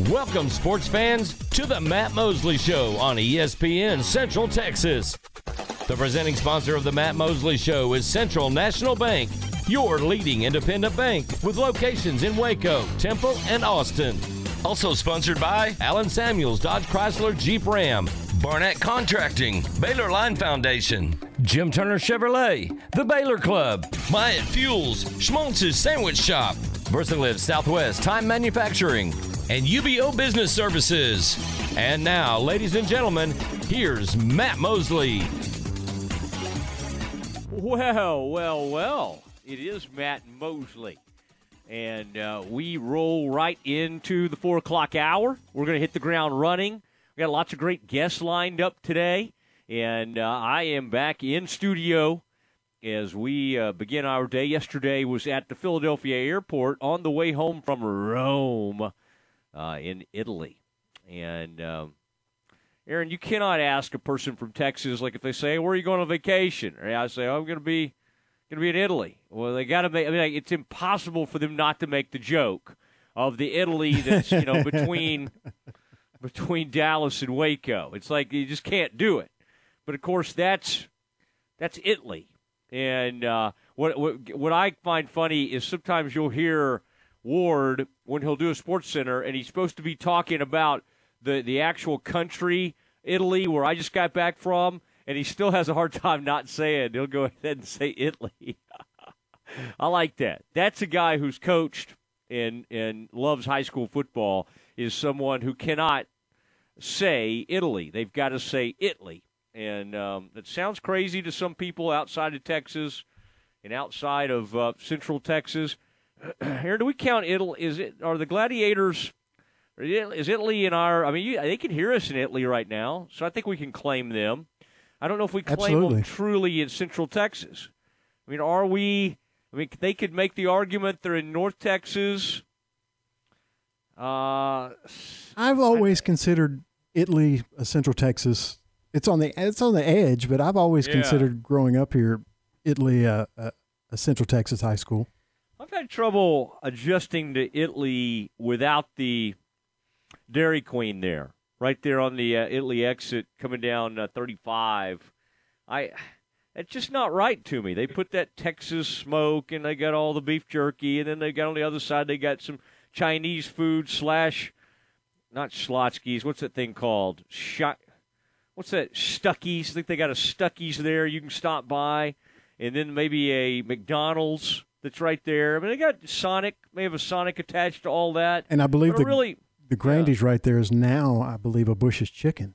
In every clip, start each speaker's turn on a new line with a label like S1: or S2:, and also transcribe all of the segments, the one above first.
S1: Welcome, sports fans, to the Matt Mosley Show on ESPN Central Texas. The presenting sponsor of the Matt Mosley Show is Central National Bank, your leading independent bank with locations in Waco, Temple, and Austin. Also sponsored by Allen Samuels Dodge Chrysler Jeep Ram, Barnett Contracting, Baylor Line Foundation, Jim Turner Chevrolet, The Baylor Club, Myatt Fuels, Schmaltz's Sandwich Shop, Versalift Southwest Time Manufacturing, and UBO Business Services. And now, ladies and gentlemen, here's Matt Mosley.
S2: Well, well, well. It is Matt Mosley. And uh, we roll right into the four o'clock hour. We're going to hit the ground running. We got lots of great guests lined up today. And uh, I am back in studio as we uh, begin our day. Yesterday was at the Philadelphia airport on the way home from Rome uh, in Italy. And um, Aaron, you cannot ask a person from Texas like if they say, "Where are you going on vacation?" Or I say, oh, "I'm going to be going to be in Italy." Well, they got to make. I mean, like, it's impossible for them not to make the joke of the Italy that's you know between between Dallas and Waco. It's like you just can't do it. But of course, that's that's Italy. And uh, what, what what I find funny is sometimes you'll hear Ward when he'll do a sports center, and he's supposed to be talking about the the actual country, Italy, where I just got back from, and he still has a hard time not saying. He'll go ahead and say Italy. I like that. That's a guy who's coached and and loves high school football. Is someone who cannot say Italy. They've got to say Italy, and um, that sounds crazy to some people outside of Texas and outside of uh, Central Texas. Here, do we count Italy? Is it are the Gladiators? Is Italy in our? I mean, you, they can hear us in Italy right now, so I think we can claim them. I don't know if we claim
S3: Absolutely.
S2: them truly in Central Texas. I mean, are we? I mean, they could make the argument they're in North Texas. Uh,
S3: I've always considered Italy a Central Texas. It's on the it's on the edge, but I've always
S2: Yeah.
S3: considered growing up here Italy a, a, a Central Texas high school.
S2: I've had trouble adjusting to Italy without the Dairy Queen there, right there on the uh, Italy exit coming down uh, 35. I, it's just not right to me. They put that Texas smoke, and they got all the beef jerky, and then they got on the other side they got some Chinese food slash, not Schlotzky's. What's that thing called? Shot. What's that? Stuckey's. I think they got a Stuckey's there. You can stop by, and then maybe a McDonald's that's right there. I mean, they got Sonic. They have a Sonic attached to all that.
S3: And I believe the
S2: really,
S3: the Grandy's right there is now, I believe, a Bush's Chicken.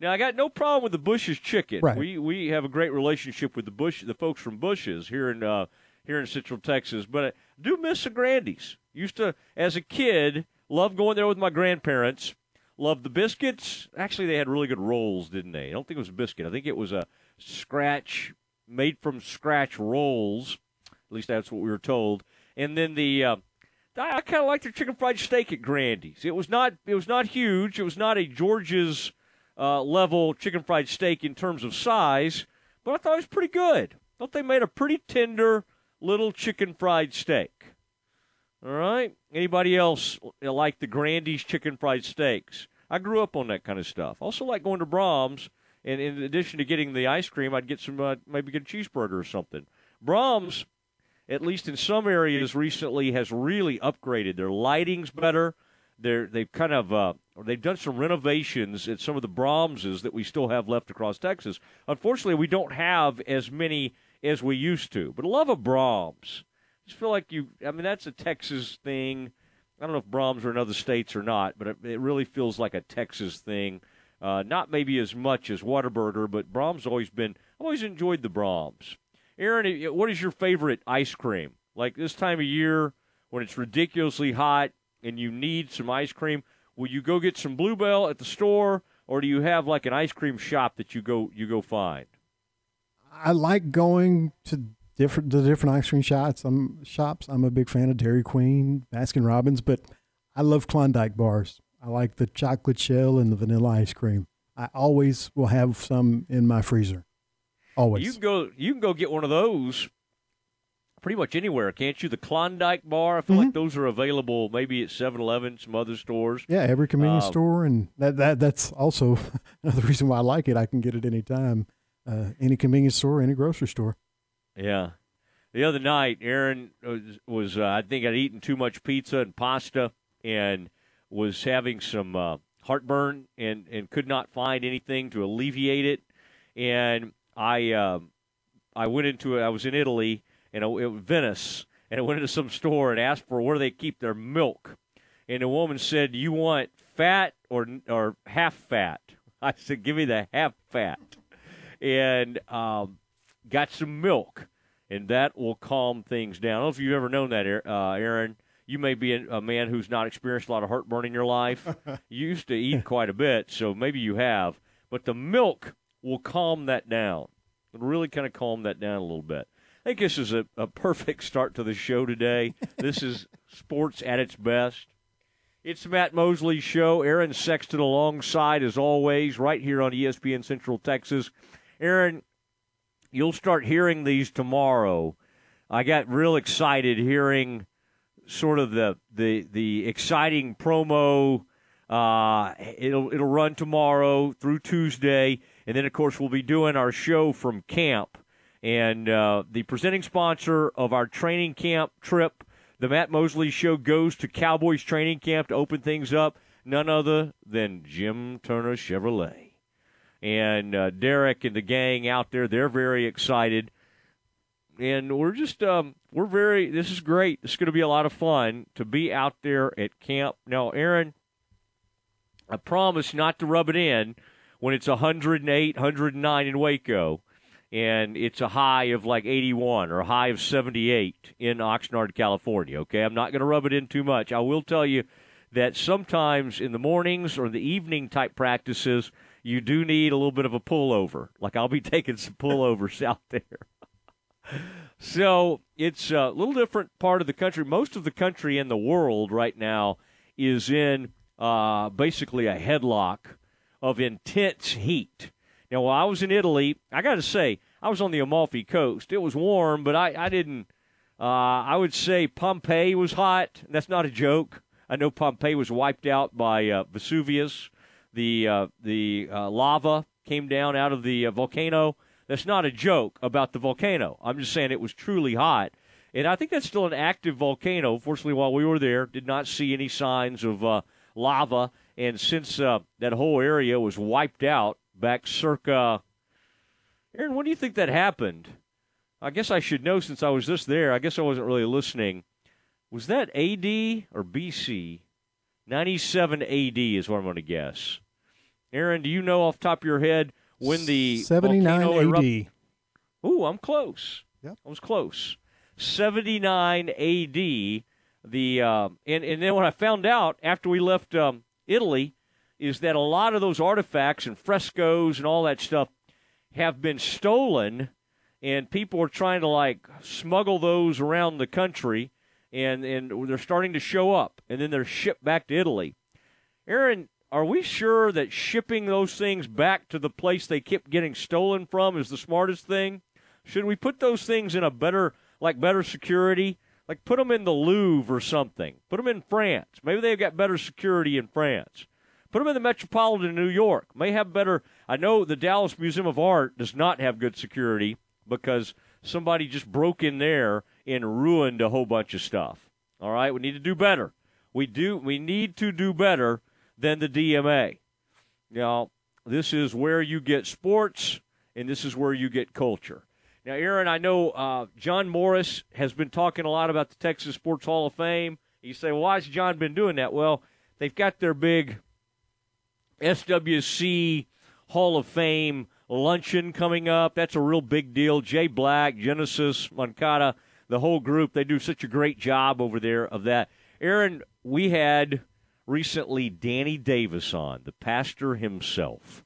S2: Now I got no problem with the Bush's chicken.
S3: Right.
S2: We we have a great relationship with the Bush, the folks from Bush's here in uh, here in Central Texas. But I do miss the Grandy's. Used to as a kid love going there with my grandparents. Loved the biscuits. Actually, they had really good rolls, didn't they? I don't think it was a biscuit. I think it was a scratch made from scratch rolls. At least that's what we were told. And then the uh, I, I kind of liked their chicken fried steak at Grandy's. It was not it was not huge. It was not a George's uh, level chicken fried steak in terms of size, but I thought it was pretty good. thought they made a pretty tender little chicken fried steak. All right. Anybody else like the Grandy's chicken fried steaks? I grew up on that kind of stuff. Also like going to Braum's, and in addition to getting the ice cream, I'd get some uh, maybe get a cheeseburger or something. Braum's, at least in some areas recently, has really upgraded. Their lighting's better. They're they've kind of uh, they've done some renovations at some of the Brahmses that we still have left across Texas. Unfortunately, we don't have as many as we used to. But I love a Braum's. I just feel like you. I mean, that's a Texas thing. I don't know if Braum's are in other states or not, but it, it really feels like a Texas thing. Uh, not maybe as much as Whataburger, but Braum's always been. I've always enjoyed the Braum's. Aaron, what is your favorite ice cream? Like this time of year when it's ridiculously hot and you need some ice cream, will you go get some Blue Bell at the store, or do you have like an ice cream shop that you go you go find?
S3: I like going to different the different ice cream shops. I'm shops. I'm a big fan of Dairy Queen, Baskin Robbins, but I love Klondike bars. I like the chocolate shell and the vanilla ice cream. I always will have some in my freezer. Always.
S2: You can go you can go get one of those pretty much anywhere, can't you? The Klondike Bar, I feel mm-hmm. like those are available maybe at 7-Eleven, some other stores.
S3: Yeah, every convenience um, store, and that, that that's also another reason why I like it. I can get it anytime, uh, any convenience store, any grocery store.
S2: Yeah. The other night, Aaron was, was uh, I think I'd eaten too much pizza and pasta and was having some uh, heartburn and, and could not find anything to alleviate it. And I um, I went into it. I was in Italy and it, Venice, and I went into some store and asked for where they keep their milk. And the woman said, "You want fat or or half fat?" I said, "Give me the half fat," and um, got some milk, and that will calm things down. I don't know if you've ever known that, uh, Aaron. You may be a, man who's not experienced a lot of heartburn in your life. you used to eat quite a bit, so maybe you have. But the milk will calm that down. It'll really kind of calm that down a little bit. I think this is a, a perfect start to the show today. this is sports at its best. It's Matt Mosley's show. Aaron Sexton alongside, as always, right here on ESPN Central Texas. Aaron, you'll start hearing these tomorrow. I got real excited hearing sort of the the the exciting promo. Uh, it'll it'll run tomorrow through Tuesday. And then, of course, we'll be doing our show from camp. And uh, the presenting sponsor of our training camp trip, the Matt Mosley Show, goes to Cowboys training camp to open things up. None other than Jim Turner Chevrolet. And uh, Derek and the gang out there, they're very excited. And we're just, um, we're very, this is great. It's going to be a lot of fun to be out there at camp. Now, Aaron, I promise not to rub it in when it's 108, 109 in Waco, and it's a high of like 81 or a high of 78 in Oxnard, California. Okay, I'm not going to rub it in too much. I will tell you that sometimes in the mornings or the evening type practices, you do need a little bit of a pullover. Like I'll be taking some pullovers out there. so it's a little different part of the country. Most of the country in the world right now is in uh, basically a headlock of intense heat. Now, while I was in Italy, I got to say, I was on the Amalfi Coast. It was warm, but I, I didn't. Uh, I would say Pompeii was hot. That's not a joke. I know Pompeii was wiped out by uh, Vesuvius. The uh, the uh, lava came down out of the uh, volcano. That's not a joke about the volcano. I'm just saying it was truly hot. And I think that's still an active volcano. Fortunately, while we were there, did not see any signs of uh, lava. And since uh, that whole area was wiped out back circa, Aaron, when do you think that happened? I guess I should know since I was just there. I guess I wasn't really listening. Was that AD or BC? 97 AD is what I'm going to guess. Aaron, do you know off top of your head when the
S3: 79 AD?
S2: Ooh, I'm close.
S3: Yep.
S2: I was close. 79 AD. The uh, and and then when I found out after we left um, Italy is that a lot of those artifacts and frescoes and all that stuff have been stolen, and people are trying to like smuggle those around the country, and and they're starting to show up, and then they're shipped back to Italy. Aaron, are we sure that shipping those things back to the place they kept getting stolen from is the smartest thing? Should we put those things in a better, like better security? Like put them in the Louvre or something. Put them in France. Maybe they've got better security in France. Put them in the Metropolitan New York. May have better. I know the Dallas Museum of Art does not have good security because somebody just broke in there and ruined a whole bunch of stuff. All right, we need to do better. We do. We need to do better than the DMA. Now, this is where you get sports, and this is where you get culture. Now, Aaron, I know uh, John Morris has been talking a lot about the Texas Sports Hall of Fame. You say, why has John been doing that? Well, they've got their big SWC Hall of Fame luncheon coming up. That's a real big deal. Jay Black, Genesis, Moncada, the whole group, they do such a great job over there of that. Aaron, we had recently Danny Davis on, the pastor himself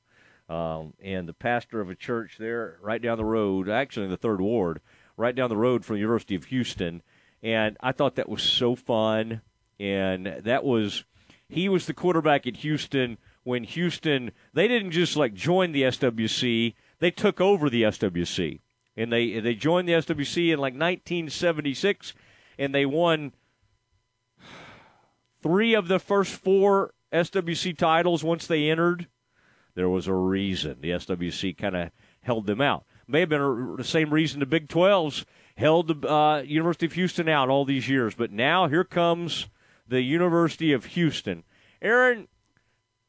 S2: um, and the pastor of a church there right down the road, actually in the third ward, right down the road from the University of Houston. And I thought that was so fun. And that was, he was the quarterback at Houston when Houston, they didn't just like join the SWC, they took over the SWC. and they they joined the SWC in like 1976, and they won three of the first four SWC titles once they entered. There was a reason the SWC kind of held them out. May have been the same reason the Big 12s held the uh, University of Houston out all these years. But now here comes the University of Houston. Aaron,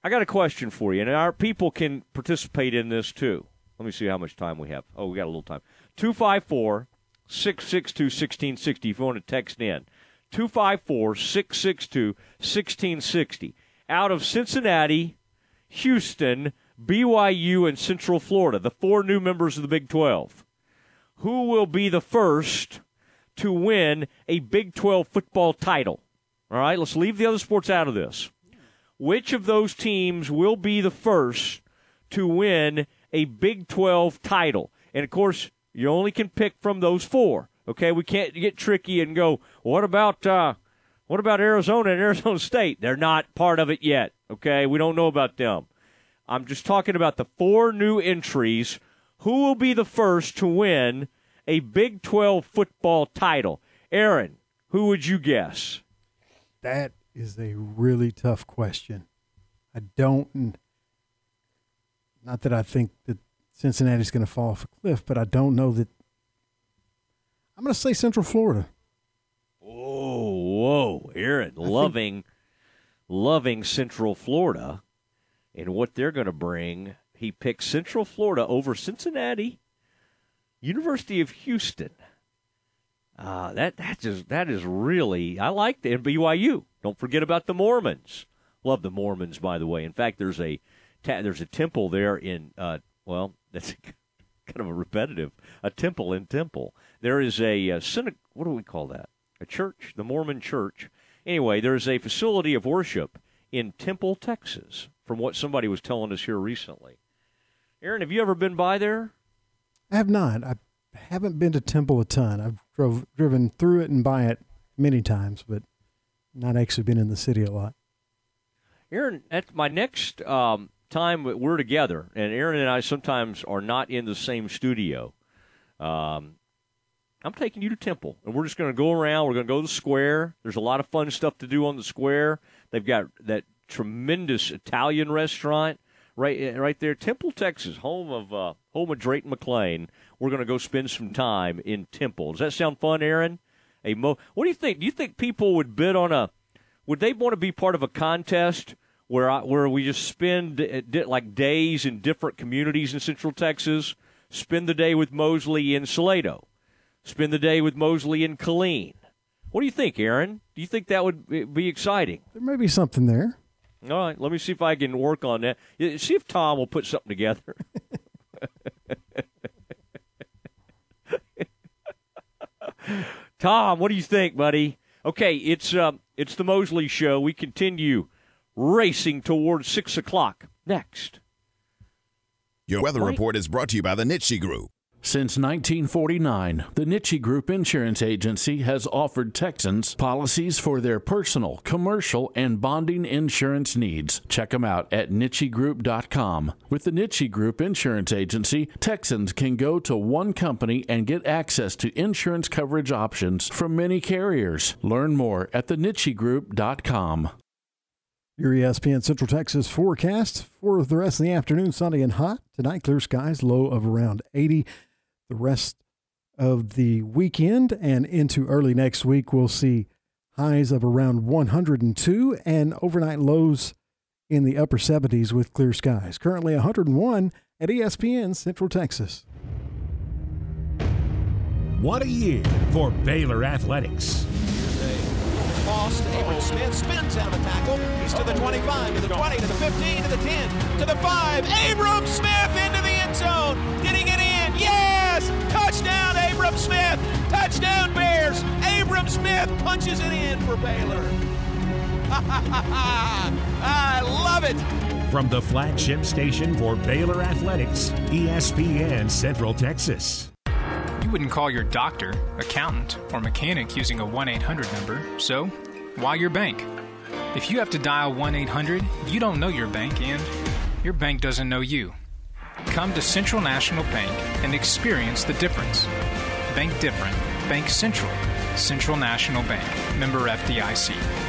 S2: I got a question for you, and our people can participate in this too. Let me see how much time we have. Oh, we got a little time. 254 662 1660 if you want to text in. 254 662 1660. Out of Cincinnati, Houston, BYU, and Central Florida, the four new members of the Big 12. Who will be the first to win a Big 12 football title? All right, let's leave the other sports out of this. Which of those teams will be the first to win a Big 12 title? And of course, you only can pick from those four. Okay, we can't get tricky and go. What about uh, what about Arizona and Arizona State? They're not part of it yet. Okay, we don't know about them. I'm just talking about the four new entries. Who will be the first to win a Big 12 football title? Aaron, who would you guess?
S3: That is a really tough question. I don't. Not that I think that Cincinnati's going to fall off a cliff, but I don't know that. I'm going to say Central Florida.
S2: Oh, whoa, Aaron, loving, think... loving Central Florida, and what they're going to bring. He picked Central Florida over Cincinnati, University of Houston. Uh, that that is that is really I like the BYU. Don't forget about the Mormons. Love the Mormons, by the way. In fact, there's a there's a temple there in uh, well, that's kind of a repetitive a temple in Temple. There is a, a synagogue. What do we call that? A church, the Mormon Church. Anyway, there's a facility of worship in Temple, Texas, from what somebody was telling us here recently. Aaron, have you ever been by there?
S3: I have not. I haven't been to Temple a ton. I've drove driven through it and by it many times, but not actually been in the city a lot.
S2: Aaron, at my next um, time we're together, and Aaron and I sometimes are not in the same studio, um, I'm taking you to Temple, and we're just going to go around. We're going to go to the square. There's a lot of fun stuff to do on the square. They've got that tremendous Italian restaurant right right there, Temple, Texas, home of uh, home of Drayton McLane. We're going to go spend some time in Temple. Does that sound fun, Aaron? A mo- what do you think? Do you think people would bid on a? Would they want to be part of a contest where I, where we just spend uh, like days in different communities in Central Texas? Spend the day with Mosley in Salado. Spend the day with Mosley and Killeen. What do you think, Aaron? Do you think that would be exciting?
S3: There may be something there.
S2: All right, let me see if I can work on that. See if Tom will put something together. Tom, what do you think, buddy? Okay, it's um, it's the Mosley Show. We continue racing towards six o'clock next.
S4: Your weather report is brought to you by the Nitsche Group.
S5: Since 1949, the Nitsche Group Insurance Agency has offered Texans policies for their personal, commercial, and bonding insurance needs. Check them out at NitscheGroup.com. With the Nitsche Group Insurance Agency, Texans can go to one company and get access to insurance coverage options from many carriers. Learn more at thenitschegroup.com.
S3: Your ESPN Central Texas forecast for the rest of the afternoon, sunny and hot. Tonight, clear skies, low of around 80. The rest of the weekend and into early next week, we'll see highs of around 102 and overnight lows in the upper 70s with clear skies. Currently 101 at ESPN Central Texas.
S6: What a year for Baylor Athletics.
S7: Moss to Abram Smith, spins out of a tackle. He's to the 25, to the 20, to the 15, to the 10, to the 5. Abram Smith into the end zone. Getting it in. Yes! Touchdown, Abram Smith. Touchdown, Bears. Abram Smith punches it in for Baylor. I love it.
S6: From the flagship station for Baylor Athletics, ESPN Central Texas.
S8: You wouldn't call your doctor, accountant, or mechanic using a 1 800 number, so why your bank? If you have to dial 1 800, you don't know your bank and your bank doesn't know you. Come to Central National Bank and experience the difference. Bank different. Bank Central. Central National Bank. Member FDIC.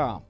S9: com.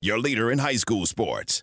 S4: Your leader in high school sports.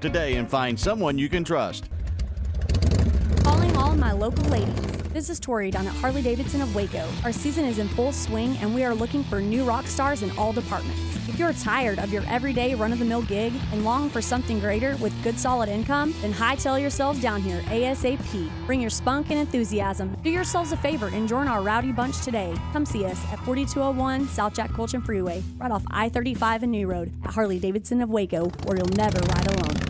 S10: today and find someone you can trust.
S11: Calling all my local ladies. This is Tori down at Harley Davidson of Waco. Our season is in full swing and we are looking for new rock stars in all departments. If you're tired of your everyday run of the mill gig and long for something greater with good solid income, then hightail yourselves down here ASAP. Bring your spunk and enthusiasm. Do yourselves a favor and join our rowdy bunch today. Come see us at 4201 South Jack Kultgen Freeway, right off I 35 and New Road at Harley Davidson of Waco, where you'll never ride alone.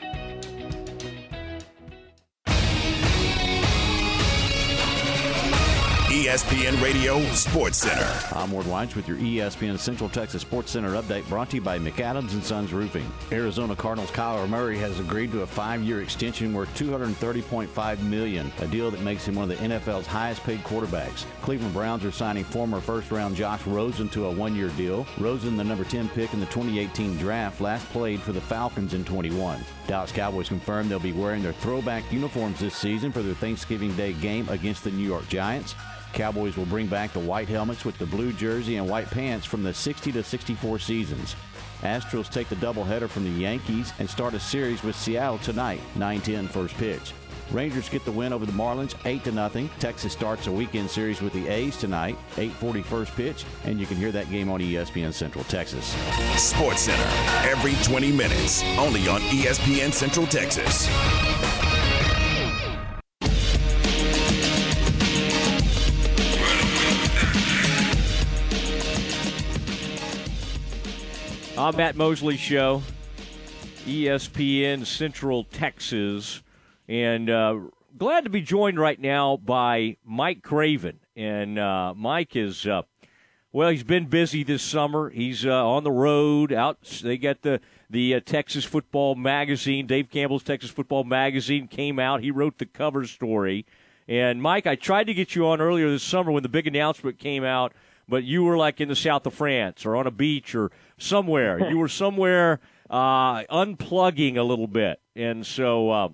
S4: ESPN Radio Sports Center.
S10: I'm Ward Weitz with your ESPN Central Texas Sports Center update brought to you by McAdams and Sons Roofing. Arizona Cardinals Kyler Murray has agreed to a five-year extension worth 230.5 million, a deal that makes him one of the NFL's highest-paid quarterbacks. Cleveland Browns are signing former first-round Josh Rosen to a one-year deal. Rosen, the number 10 pick in the 2018 draft, last played for the Falcons in 21. Dallas Cowboys confirmed they'll be wearing their throwback uniforms this season for their Thanksgiving Day game against the New York Giants. Cowboys will bring back the white helmets with the blue jersey and white pants from the 60 to 64 seasons. Astros take the doubleheader from the Yankees and start a series with Seattle tonight, 9-10 first pitch. Rangers get the win over the Marlins, 8 to nothing. Texas starts a weekend series with the A's tonight, 8:40 first pitch, and you can hear that game on ESPN Central Texas.
S4: Sports Center, every 20 minutes, only on ESPN Central Texas.
S2: I'm Matt Mosley Show, ESPN Central Texas, and uh, glad to be joined right now by Mike Craven. And uh, Mike is, uh, well, he's been busy this summer. He's uh, on the road. Out, they got the the uh, Texas Football Magazine. Dave Campbell's Texas Football Magazine came out. He wrote the cover story. And Mike, I tried to get you on earlier this summer when the big announcement came out, but you were like in the south of France or on a beach or somewhere. you were somewhere uh, unplugging a little bit, and so uh,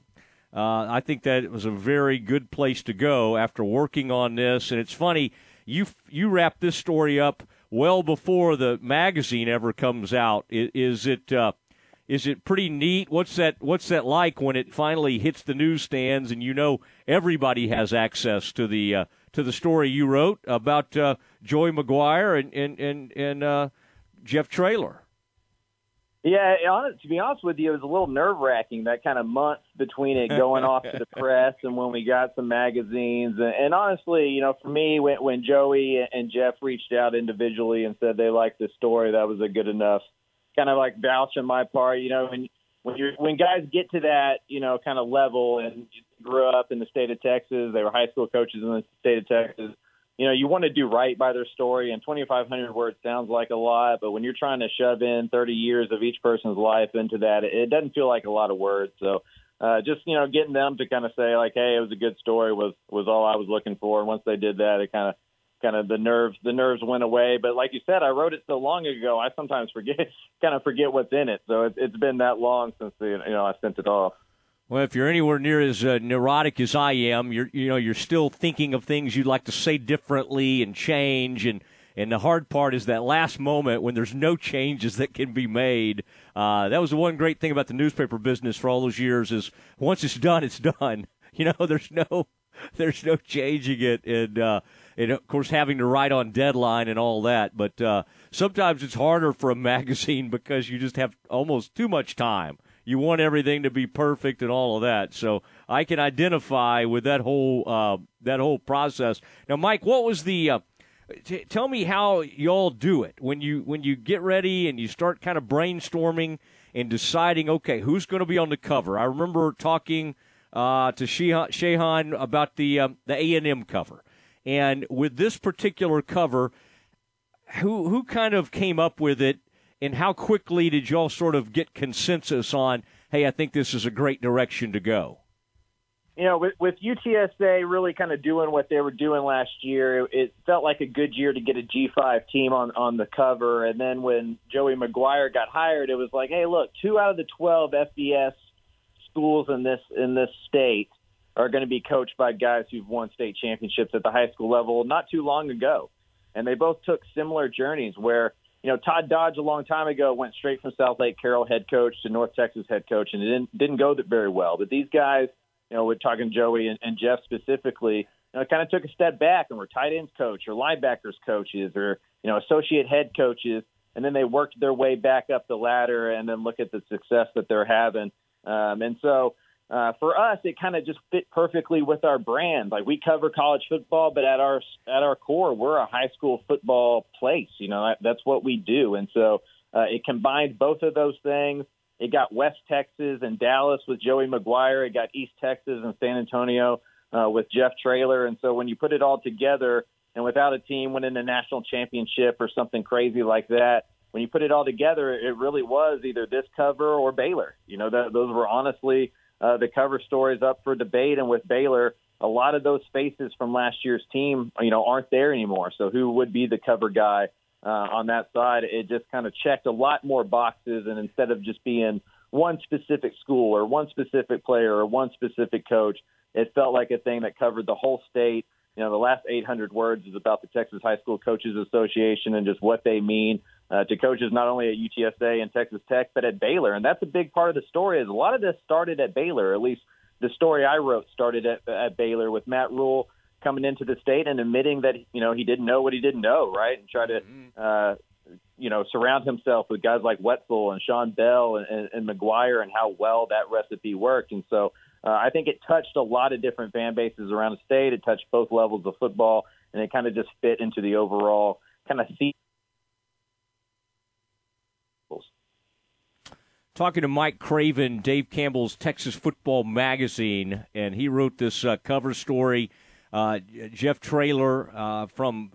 S2: uh, I think that was a very good place to go after working on this. And it's funny you you wrapped this story up well before the magazine ever comes out. Is, is it? Uh, is it pretty neat? What's that? What's that like when it finally hits the newsstands and you know everybody has access to the uh, to the story you wrote about uh, Joey McGuire and and and, and uh, Jeff Traylor.
S12: Yeah, honest, to be honest with you, it was a little nerve wracking that kind of month between it going off to the press and when we got some magazines. And, and honestly, you know, for me, when, when Joey and Jeff reached out individually and said they liked the story, that was a good enough kind of like vouch on my part. You know, when when you when guys get to that, you know, kind of level and grew up in the state of Texas, they were high school coaches in the state of Texas you know, you want to do right by their story, and 2,500 words sounds like a lot, but when you're trying to shove in 30 years of each person's life into that, it doesn't feel like a lot of words. So, uh, just you know, getting them to kind of say like, "Hey, it was a good story," was was all I was looking for. And once they did that, it kind of kind of the nerves the nerves went away. But like you said, I wrote it so long ago, I sometimes forget kind of forget what's in it. So it, it's been that long since the, you know I sent it off.
S2: Well, if you're anywhere near as uh, neurotic as I am, you're you know you're still thinking of things you'd like to say differently and change and and the hard part is that last moment when there's no changes that can be made. Uh, that was the one great thing about the newspaper business for all those years is once it's done, it's done. You know, there's no there's no changing it, and uh, and of course having to write on deadline and all that. But uh, sometimes it's harder for a magazine because you just have almost too much time you want everything to be perfect and all of that. So I can identify with that whole uh, that whole process. Now, Mike, what was the uh, t- tell me how y'all do it when you when you get ready and you start kind of brainstorming and deciding, okay, who's going to be on the cover? I remember talking uh, to Shehan about the um, the A and M cover, and with this particular cover, who who kind of came up with it and how quickly did y'all sort of get consensus on, hey, I think this is a great direction to go?
S12: You know, with, with UTSA really kind of doing what they were doing last year, it felt like a good year to get a G5 team on, on the cover. And then when Joey McGuire got hired, it was like, hey, look, two out of the 12 FBS schools in this in this state are going to be coached by guys who've won state championships at the high school level not too long ago. And they both took similar journeys where – you know, Todd Dodge a long time ago went straight from Southlake Carroll head coach to North Texas head coach, and it didn't didn't go very well. But these guys, you know, we're talking Joey and, and Jeff specifically, you know, kind of took a step back and were tight ends coach or linebackers coaches or you know associate head coaches, and then they worked their way back up the ladder, and then look at the success that they're having. Um, and so uh, for us, it kind of just fit perfectly with our brand. Like we cover college football, but at our at our core, we're a high school football place. You know, that, that's what we do, and so uh, it combined both of those things. It got West Texas and Dallas with Joey McGuire. It got East Texas and San Antonio uh, with Jeff Traylor. And so when you put it all together, and without a team winning a national championship or something crazy like that, when you put it all together, it really was either this cover or Baylor. You know, that, those were honestly uh, the cover story is up for debate, and with Baylor, a lot of those faces from last year's team, you know, aren't there anymore. So who would be the cover guy uh, on that side? It just kind of checked a lot more boxes, and instead of just being one specific school or one specific player or one specific coach, it felt like a thing that covered the whole state. You know, the last 800 words is about the Texas High School Coaches Association and just what they mean uh, to coaches not only at UTSA and Texas Tech, but at Baylor. And that's a big part of the story. Is a lot of this started at Baylor. At least the story I wrote started at, at Baylor with Matt Rhule coming into the state and admitting that you know he didn't know what he didn't know, right, and try to. Uh, you know, surround himself with guys like Wetzel and Shawn Bell and, and, and McGuire and how well that recipe worked. And so uh, I think it touched a lot of different fan bases around the state. It touched both levels of football, and it kind of just fit into the overall kind of theme
S2: talking to Mike Craven, Dave Campbell's Texas Football Magazine, and he wrote this uh, cover story. Uh, Jeff Traylor uh, from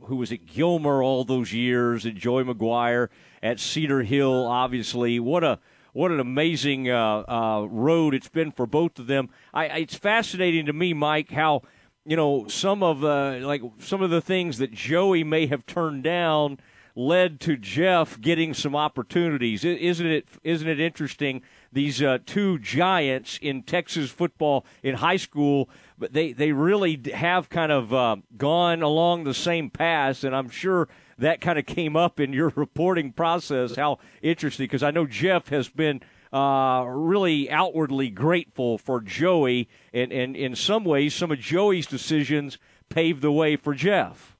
S2: who was at Gilmer all those years, and Joey McGuire at Cedar Hill. Obviously, what a what an amazing uh, uh, road it's been for both of them. I, it's fascinating to me, Mike, how you know some of uh, like some of the things that Joey may have turned down led to Jeff getting some opportunities. Isn't it? Isn't it interesting? These uh, two giants in Texas football in high school, but they they really have kind of uh, gone along the same path, and I'm sure that kind of came up in your reporting process. How interesting! Because I know Jeff has been. Uh, really outwardly grateful for Joey, and, and in some ways, some of Joey's decisions paved the way for Jeff.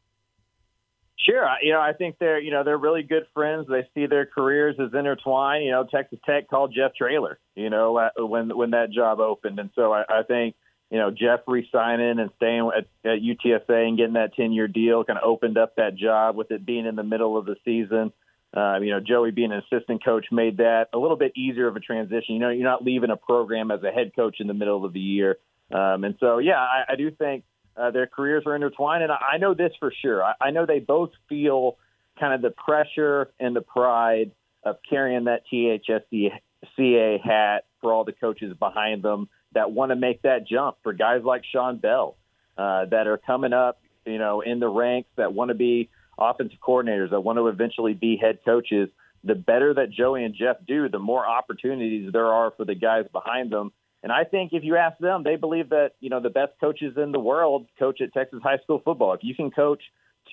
S12: Sure, you know I think they're you know they're really good friends. They see their careers as intertwined. You know, Texas Tech called Jeff Traylor. you know, uh, when when that job opened, and so I, I think you know Jeff re-signing and staying at, at UTSA and getting that ten year deal kind of opened up that job with it being in the middle of the season. Uh, you know, Joey being an assistant coach made that a little bit easier of a transition. You know, you're not leaving a program as a head coach in the middle of the year, um, and so yeah, I, I do think uh, their careers are intertwined, and I, I know this for sure. I, I know they both feel kind of the pressure and the pride of carrying that THSCA hat for all the coaches behind them that want to make that jump. For guys like Shawn Bell uh, that are coming up, you know, in the ranks that want to be offensive coordinators that want to eventually be head coaches. The better that Joey and Jeff do, the more opportunities there are for the guys behind them and I think if you ask them, they believe that, you know, the best coaches in the world coach at Texas high school football. If you can coach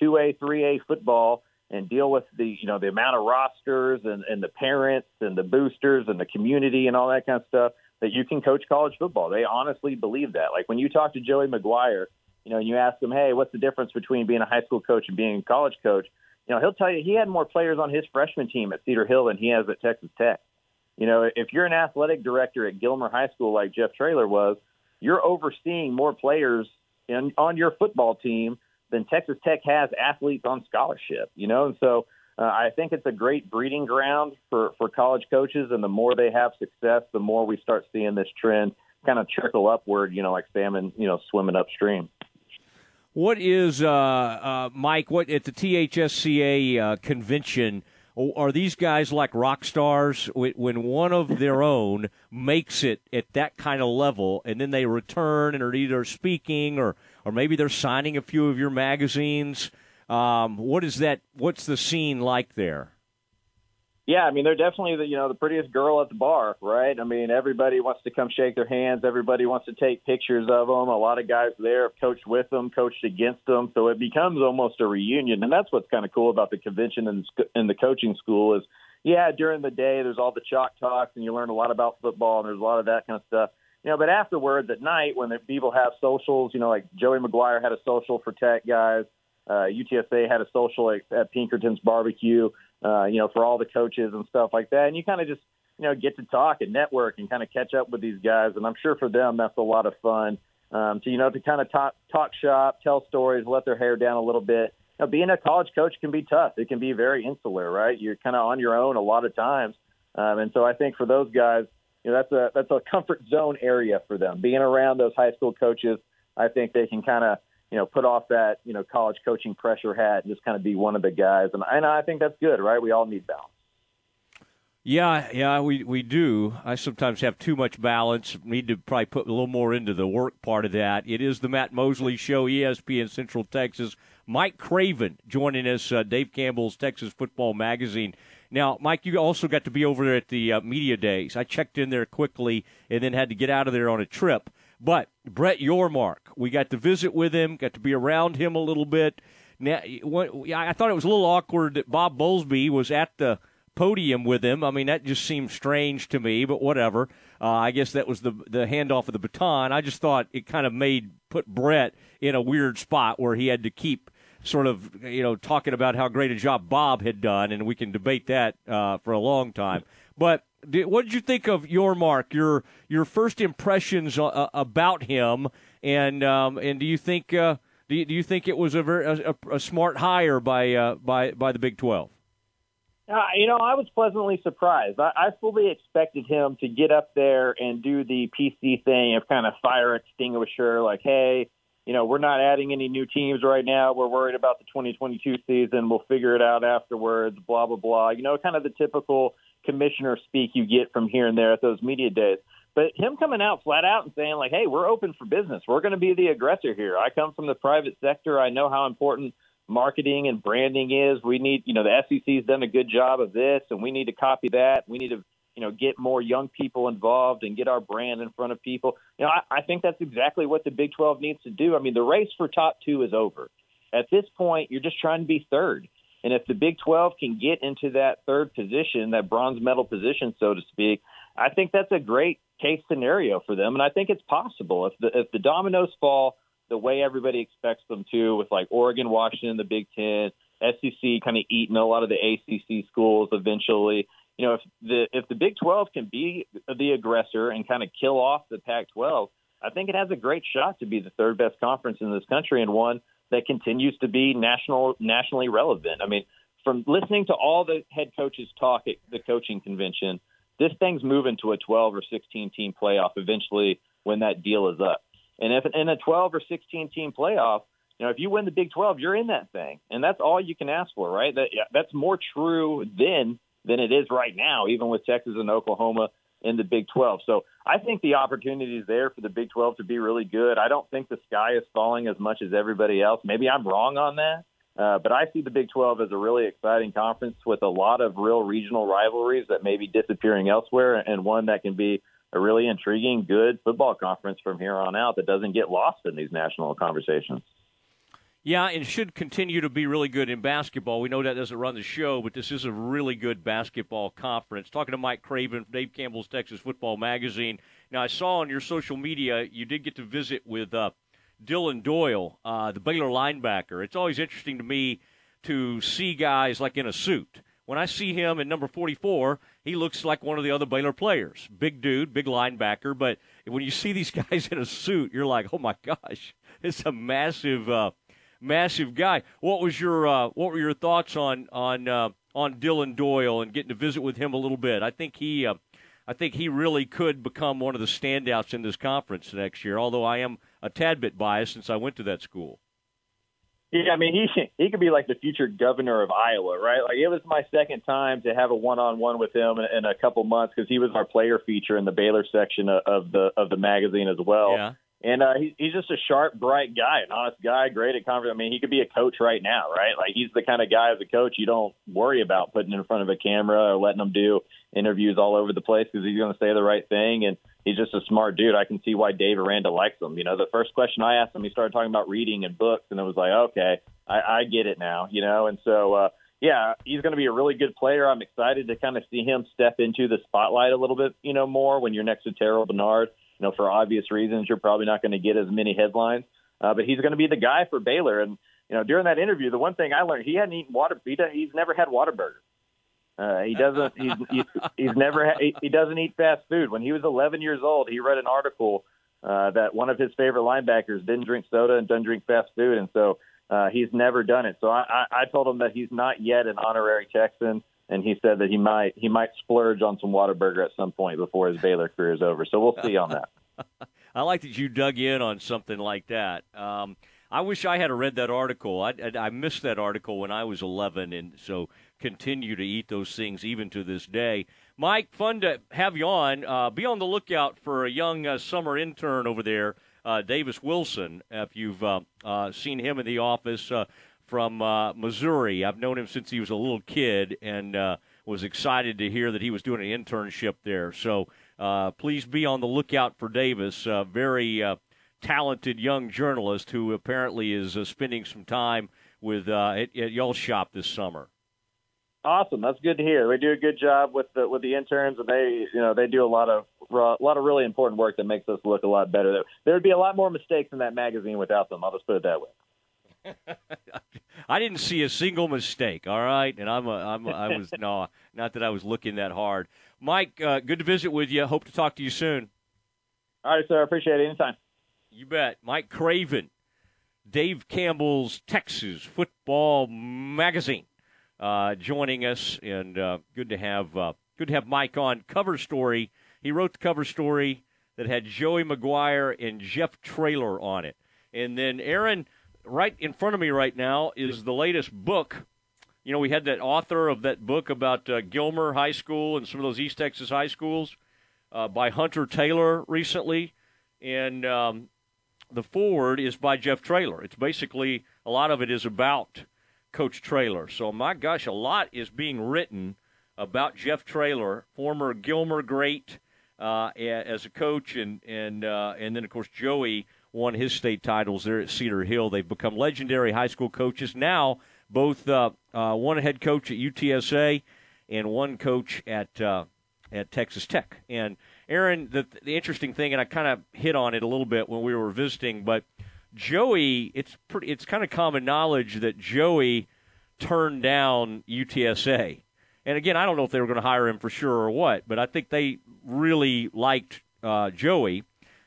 S12: 2A, 3A football and deal with the, you know, the amount of rosters and, and the parents and the boosters and the community and all that kind of stuff, that you can coach college football. They honestly believe that. Like when you talk to Joey McGuire, you know, and you ask him, hey, what's the difference between being a high school coach and being a college coach? You know, he'll tell you he had more players on his freshman team at Cedar Hill than he has at Texas Tech. You know, if you're an athletic director at Gilmer High School like Jeff Traylor was, you're overseeing more players in, on your football team than Texas Tech has athletes on scholarship. You know, and so uh, I think it's a great breeding ground for for college coaches, and the more they have success, the more we start seeing this trend kind of trickle upward. You know, like salmon, you know, swimming upstream.
S2: What is uh, uh, Mike? What at the THSCA uh, convention? are these guys like rock stars when one of their own makes it at that kind of level and then they return and are either speaking or, or maybe they're signing a few of your magazines um, what is that what's the scene like there
S12: yeah, I mean they're definitely the you know the prettiest girl at the bar, right? I mean everybody wants to come shake their hands, everybody wants to take pictures of them. A lot of guys there have coached with them, coached against them, so it becomes almost a reunion. And that's what's kind of cool about the convention and in the coaching school is, yeah, during the day there's all the chalk talks and you learn a lot about football and there's a lot of that kind of stuff. You know, but afterwards at night when the people have socials, you know, like Joey McGuire had a social for Tech guys, uh, UTSA had a social at, at Pinkerton's barbecue uh, you know, for all the coaches and stuff like that. And you kind of just, you know, get to talk and network and kind of catch up with these guys. And I'm sure for them that's a lot of fun. Um, to you know, to kind of talk talk shop, tell stories, let their hair down a little bit. You know, being a college coach can be tough. It can be very insular, right? You're kind of on your own a lot of times. Um, and so I think for those guys, you know, that's a that's a comfort zone area for them. Being around those high school coaches, I think they can kind of you know, put off that, you know, college coaching pressure hat and just kind of be one of the guys. And, and I think that's good, right? We all need balance.
S2: Yeah, yeah, we we do. I sometimes have too much balance. Need to probably put a little more into the work part of that. It is the Matt Mosley Show, ESPN Central Texas. Mike Craven joining us, uh, Dave Campbell's Texas Football Magazine. Now, Mike, you also got to be over there at the uh, media days. I checked in there quickly and then had to get out of there on a trip. But Brett Yormark, we got to visit with him, got to be around him a little bit. Now, I thought it was a little awkward that Bob Bowlesby was at the podium with him. I mean, that just seemed strange to me, but whatever. Uh, I guess that was the the handoff of the baton. I just thought it kind of made put Brett in a weird spot where he had to keep sort of you know talking about how great a job Bob had done, and we can debate that uh, for a long time. But what did you think of Yormark? Your your first impressions uh, uh, about him, and um, and do you think uh, do you, do you think it was a very a, a smart hire by uh, by by the Big Twelve?
S12: Uh, you know, I was pleasantly surprised. I, I fully expected him to get up there and do the PC thing of kind of fire extinguisher, like, hey, you know, we're not adding any new teams right now. We're worried about the 2022 season. We'll figure it out afterwards. Blah blah blah. You know, kind of the typical commissioner speak you get from here and there at those media days. But him coming out flat out and saying like, "Hey, we're open for business. We're going to be the aggressor here. I come from the private sector. I know how important marketing and branding is. We need, you know, the SEC's done a good job of this, and we need to copy that. We need to, you know, get more young people involved and get our brand in front of people. You know, I, I think that's exactly what the Big 12 needs to do. I mean, the race for top two is over. At this point, you're just trying to be third. And if the Big 12 can get into that third position, that bronze medal position, so to speak, I think that's a great case scenario for them. And I think it's possible if the if the dominoes fall the way everybody expects them to, with like Oregon, Washington, the Big Ten, SEC kind of eating a lot of the ACC schools eventually. You know, if the if the Big 12 can be the aggressor and kind of kill off the Pac-12, I think it has a great shot to be the third best conference in this country and one that continues to be national nationally relevant. I mean, from listening to all the head coaches talk at the coaching convention, this thing's moving to a 12 or 16 team playoff eventually when that deal is up. And if in a 12 or 16 team playoff, you know, if you win the Big 12, you're in that thing, and that's all you can ask for, right? That that's more true then than it is right now, even with Texas and Oklahoma in the Big 12. So I think the opportunity is there for the Big 12 to be really good. I don't think the sky is falling as much as everybody else. Maybe I'm wrong on that, uh, but I see the Big 12 as a really exciting conference with a lot of real regional rivalries that may be disappearing elsewhere, and one that can be a really intriguing, good football conference from here on out that doesn't get lost in these national conversations.
S2: Yeah, and should continue to be really good in basketball. We know that doesn't run the show, but this is a really good basketball conference. Talking to Mike Craven, from Dave Campbell's Texas Football Magazine. Now, I saw on your social media you did get to visit with uh, Dillon Doyle, uh, the Baylor linebacker. It's always interesting to me to see guys like in a suit. When I see him in number 44, he looks like one of the other Baylor players. Big dude, big linebacker. But when you see these guys in a suit, you're like, oh my gosh, it's a massive. Uh, massive guy. What was your uh, what were your thoughts on on uh, on Dillon Doyle and getting to visit with him a little bit? I think he uh, I think he really could become one of the standouts in this conference next year. Although I am a tad bit biased since I went to that school.
S12: Yeah, I mean he he could be like the future governor of Iowa, right? Like it was my second time to have a one-on-one with him in, in a couple months because he was our player feature in the Baylor section of, of the of the magazine as well.
S2: Yeah.
S12: And uh, he, he's just a sharp, bright guy, an honest guy, great at conference. I mean, he could be a coach right now, right? Like he's the kind of guy as a coach you don't worry about putting in front of a camera or letting him do interviews all over the place because he's going to say the right thing. And he's just a smart dude. I can see why Dave Aranda likes him. You know, the first question I asked him, he started talking about reading and books, and it was like, okay, I, I get it now. You know, and so. uh yeah, he's going to be a really good player. I'm excited to kind of see him step into the spotlight a little bit, you know, more when you're next to Terrell Bernard. You know, for obvious reasons, you're probably not going to get as many headlines. Uh, but he's going to be the guy for Baylor. And you know, during that interview, the one thing I learned, he hadn't eaten water. He he's never had Whataburger. Uh, he doesn't. He's, he's he's never. Ha- he, he doesn't eat fast food. When he was 11 years old, he read an article uh, that one of his favorite linebackers didn't drink soda and doesn't drink fast food, and so uh, he's never done it. So I, I, I told him that he's not yet an honorary Texan and he said that he might he might splurge on some Whataburger at some point before his Baylor career is over. So we'll see on that.
S2: I like that you dug in on something like that. Um, I wish I had read that article. I, I, I, missed that article when I was 11, and so continue to eat those things even to this day. Mike, fun to have you on. Uh, be on the lookout for a young uh, summer intern over there, uh, Davis Wilson. If you've uh, uh, seen him in the office uh, from uh, Missouri. I've known him since he was a little kid and uh, was excited to hear that he was doing an internship there. So uh, please be on the lookout for Davis, a very uh, talented young journalist who apparently is uh, spending some time with uh, at, at y'all's shop this summer.
S12: Awesome, that's good to hear. They do a good job with the with the interns, and they you know they do a lot of a lot of really important work that makes us look a lot better. There would be a lot more mistakes in that magazine without them. I'll just put it that way.
S2: I didn't see a single mistake. All right, and I'm a, I'm a, I was no, not that I was looking that hard. Mike, uh, good to visit with you. Hope to talk to you soon.
S12: All right, sir. Appreciate it. Anytime.
S2: You bet. Mike Craven, Dave Campbell's Texas Football Magazine, uh, joining us, and uh, good to have uh, good to have Mike on. Cover story. He wrote the cover story that had Joey McGuire and Jeff Traylor on it, and then Aaron right in front of me right now is the latest book. You know, we had that author of that book about uh, Gilmer High School and some of those East Texas high schools uh, by Hunter Taylor recently, and um, the forward is by Jeff Traylor. It's basically a lot of it is about Coach Traylor. So my gosh, a lot is being written about Jeff Traylor, former Gilmer great uh, as a coach, and and uh, and then of course Joey won his state titles there at Cedar Hill. They've become legendary high school coaches. Now, both uh, uh, one head coach at UTSA and one coach at uh, at Texas Tech. And Aaron, the, the interesting thing, and I kind of hit on it a little bit when we were visiting, but Joey, it's pretty, it's kind of common knowledge that Joey turned down UTSA. And again, I don't know if they were going to hire him for sure or what, but I think they really liked uh, Joey.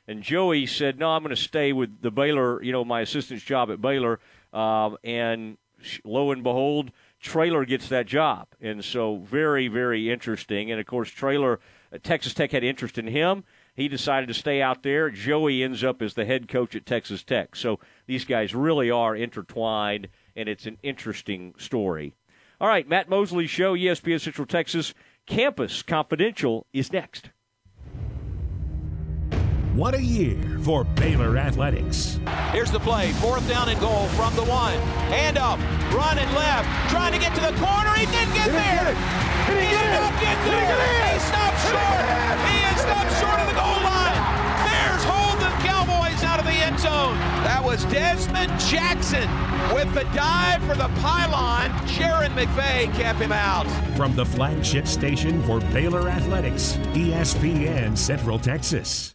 S2: And Joey said, "No, I'm going to stay with the Baylor. You know, my assistant's job at Baylor." Um, and lo and behold, Traylor gets that job, and so very, very interesting. And of course, Traylor, uh, Texas Tech had interest in him. He decided to stay out there. Joey ends up as the head coach at Texas Tech. So these guys really are intertwined, and it's an interesting story. All right, Matt Mosley Show, ESPN Central Texas. Campus Confidential is next.
S13: What a year for Baylor Athletics.
S7: Here's the play. Fourth down and goal from the one. Hand up. Running left. Trying to get to the corner. He didn't get there. He did not get there. He stopped short. He is stopped short of the goal line. Bears hold the Cowboys out of the end zone. That was Dezmon Jackson with the dive for the pylon. Jairon McVea kept him out.
S13: From the flagship station for Baylor Athletics, ESPN Central Texas.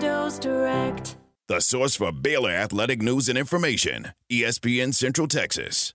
S14: Direct.
S4: The source for Baylor athletic news and information, ESPN Central Texas.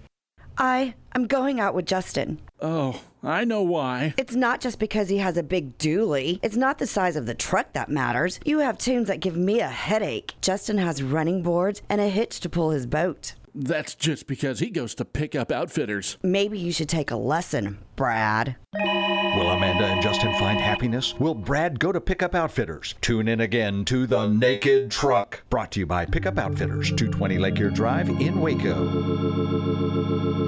S15: I I'm going out with Justin.
S5: Oh, I know why.
S15: It's not just because he has a big dually. It's not the size of the truck that matters. You have tunes that give me a headache. Justin has running boards and a hitch to pull his boat.
S5: That's just because he goes to pick up outfitters.
S15: Maybe you should take a lesson, Brad.
S16: Will Amanda and Justin find happiness? Will Brad go to Pickup Outfitters? Tune in again to The Naked Truck, brought to you by Pickup Outfitters, 220 Lake Erie Drive in Waco.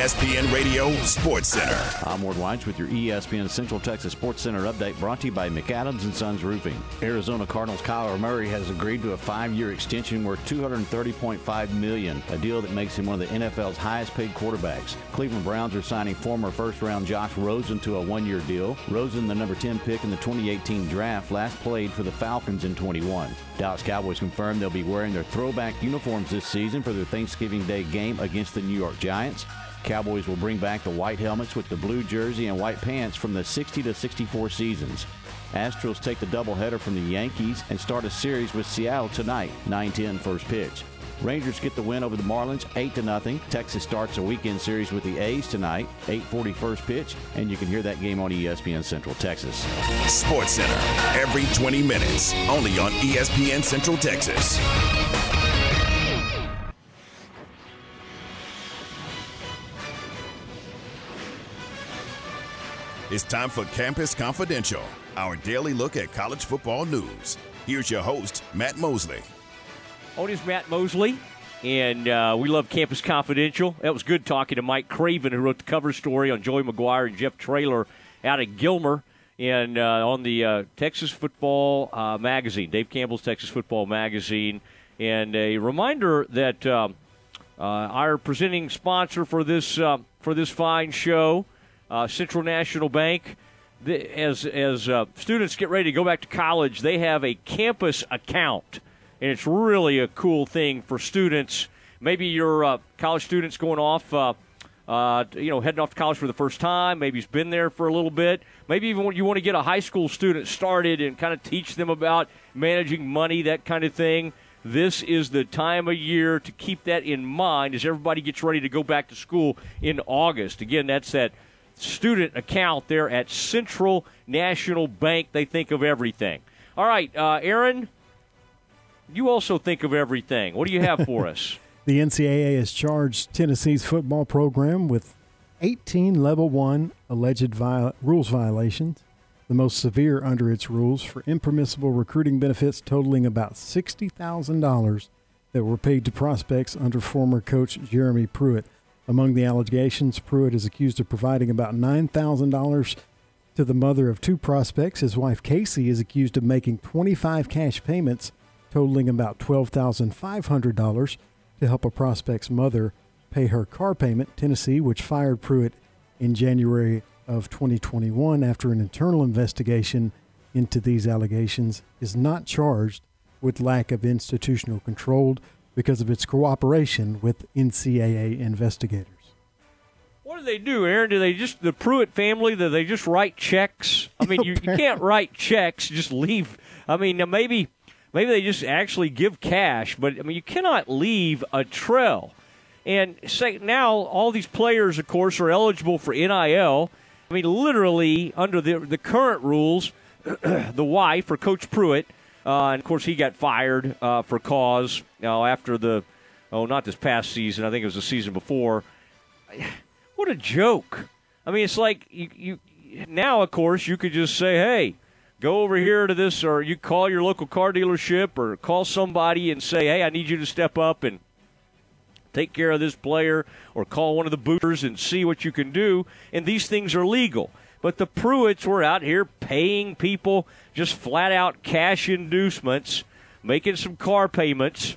S4: ESPN Radio Sports Center.
S10: I'm Ward Weitz with your ESPN Central Texas Sports Center update brought to you by McAdams and Sons Roofing. Arizona Cardinals Kyler Murray has agreed to a five-year extension worth 230.5 million, a deal that makes him one of the NFL's highest-paid quarterbacks. Cleveland Browns are signing former first-round Josh Rosen to a one-year deal. Rosen, the number 10 pick in the 2018 draft, last played for the Falcons in 21. Dallas Cowboys confirmed they'll be wearing their throwback uniforms this season for their Thanksgiving Day game against the New York Giants. Cowboys will bring back the white helmets with the blue jersey and white pants from the 60 to 64 seasons. Astros take the doubleheader from the Yankees and start a series with Seattle tonight, 9-10 first pitch. Rangers get the win over the Marlins, 8 to nothing. Texas starts a weekend series with the A's tonight, 8:40 first pitch, and you can hear that game on ESPN Central Texas.
S4: Sports Center every 20 minutes, only on ESPN Central Texas. It's time for Campus Confidential, our daily look at college football news. Here's your host, Matt Mosley.
S2: Oh, it is Matt Mosley, and uh, we love Campus Confidential. That was good talking to Mike Craven, who wrote the cover story on Joey McGuire and Jeff Traylor out of Gilmer and uh, on the uh, Texas Football uh, Magazine, Dave Campbell's Texas Football Magazine. And a reminder that um, uh, our presenting sponsor for this uh, for this fine show, uh, Central National Bank, the, as as uh, students get ready to go back to college, they have a campus account, and it's really a cool thing for students. Maybe your uh, college students going off. Uh, uh, you know, heading off to college for the first time. Maybe he's been there for a little bit. Maybe even you want to get a high school student started and kind of teach them about managing money, that kind of thing. This is the time of year to keep that in mind as everybody gets ready to go back to school in August. Again, that's that student account there at Central National Bank. They think of everything. All right, uh, Aaron, you also think of everything. What do you have for us?
S3: The NCAA has charged Tennessee's football program with 18 level 1 alleged viol- rules violations, the most severe under its rules for impermissible recruiting benefits totaling about $60,000 that were paid to prospects under former coach Jeremy Pruitt. Among the allegations, Pruitt is accused of providing about $9,000 to the mother of two prospects. His wife Casey is accused of making 25 cash payments totaling about $12,500 to help a prospect's mother pay her car payment. Tennessee, which fired Pruitt in January of 2021 after an internal investigation into these allegations, is not charged with lack of institutional control because of its cooperation with NCAA investigators.
S2: What do they do, Aaron? Do they just the Pruitt family? Do they just write checks? I mean, you, you can't write checks. Just leave. I mean, maybe maybe they just actually give cash, but I mean, you cannot leave a trail. And say now, all these players, of course, are eligible for NIL. I mean, literally under the the current rules, the wife or Coach Pruitt, uh, and of course he got fired uh, for cause. Know, after the oh, not this past season. I think it was the season before. What a joke! I mean, it's like you, you now, of course, you could just say, "Hey, go over here to this," or you call your local car dealership, or call somebody and say, "Hey, I need you to step up and take care of this player," or call one of the booters and see what you can do. And these things are legal. But the Pruitts were out here paying people just flat out cash inducements, making some car payments.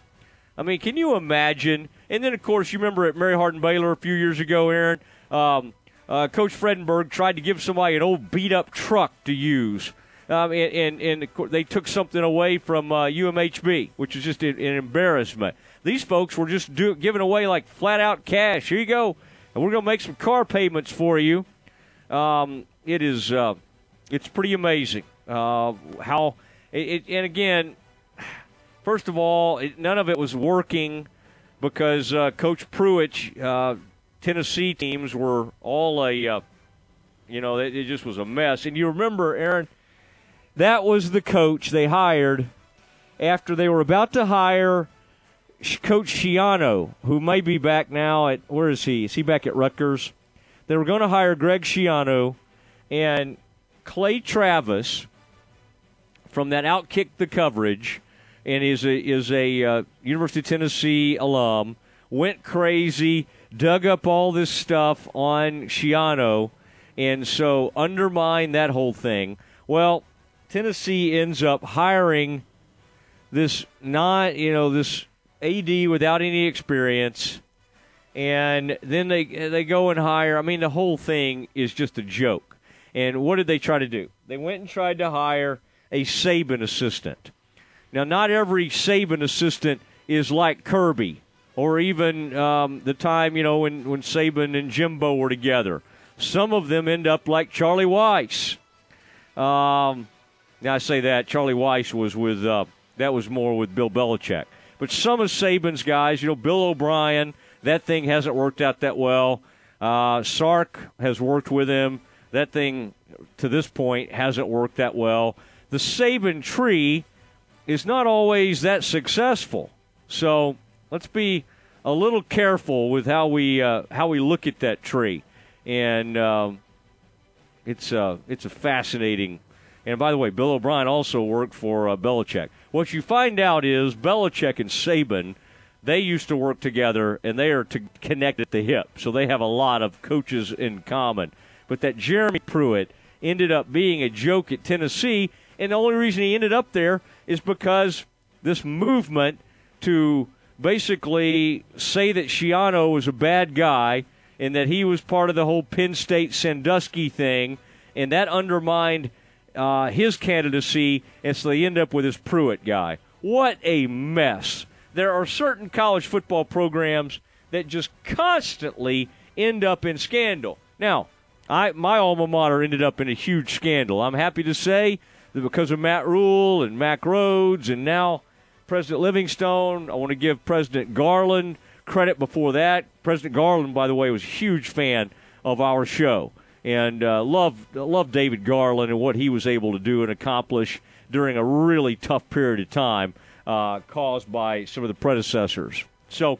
S2: I mean, can you imagine? And then, of course, you remember at Mary Hardin Baylor a few years ago, Aaron, um, uh, Coach Fredenburg tried to give somebody an old beat up truck to use. Um, and, and, and they took something away from uh, UMHB, which is just an, an embarrassment. These folks were just do, giving away like flat out cash. Here you go, and we're going to make some car payments for you. Um, it is, uh, it's pretty amazing uh, how. It, and again, first of all, it, none of it was working because uh, Coach Pruitt, uh, Tennessee teams were all a, uh, you know, it, it just was a mess. And you remember, Aaron, that was the coach they hired after they were about to hire Coach Schiano, who may be back now at where is he? Is he back at Rutgers? They were going to hire Greg Schiano and Clay Travis from that outkick the coverage and is a is a uh, University of Tennessee alum. Went crazy, dug up all this stuff on Schiano, and so undermined that whole thing. Well, Tennessee ends up hiring this not you know this AD without any experience, and then they they go and hire. I mean, the whole thing is just a joke. And what did they try to do? They went and tried to hire a Saban assistant. Now, not every Saban assistant is like Kirby, or even um, the time you know when when Saban and Jimbo were together. Some of them end up like Charlie Weis. Um, now I say that Charlie Weis was with uh, that was more with Bill Belichick. But some of Saban's guys, you know, Bill O'Brien, that thing hasn't worked out that well. Uh, Sark has worked with him. That thing, to this point, hasn't worked that well. The Saban tree is not always that successful. So let's be a little careful with how we uh, how we look at that tree. And um, it's uh, it's a fascinating. And by the way, Bill O'Brien also worked for uh, Belichick. What you find out is Belichick and Saban, they used to work together, and they are to connect at the hip. So they have a lot of coaches in common. But that Jeremy Pruitt ended up being a joke at Tennessee, and the only reason he ended up there is because this movement to basically say that Schiano was a bad guy and that he was part of the whole Penn State Sandusky thing, and that undermined uh, his candidacy, and so they end up with this Pruitt guy. What a mess. There are certain college football programs that just constantly end up in scandal. Now, I my alma mater ended up in a huge scandal. I'm happy to say that because of Matt Rhule and Mack Rhoades and now President Livingstone, I want to give President Garland credit before that. President Garland, by the way, was a huge fan of our show and uh, love love David Garland and what he was able to do and accomplish during a really tough period of time uh, caused by some of the predecessors. So,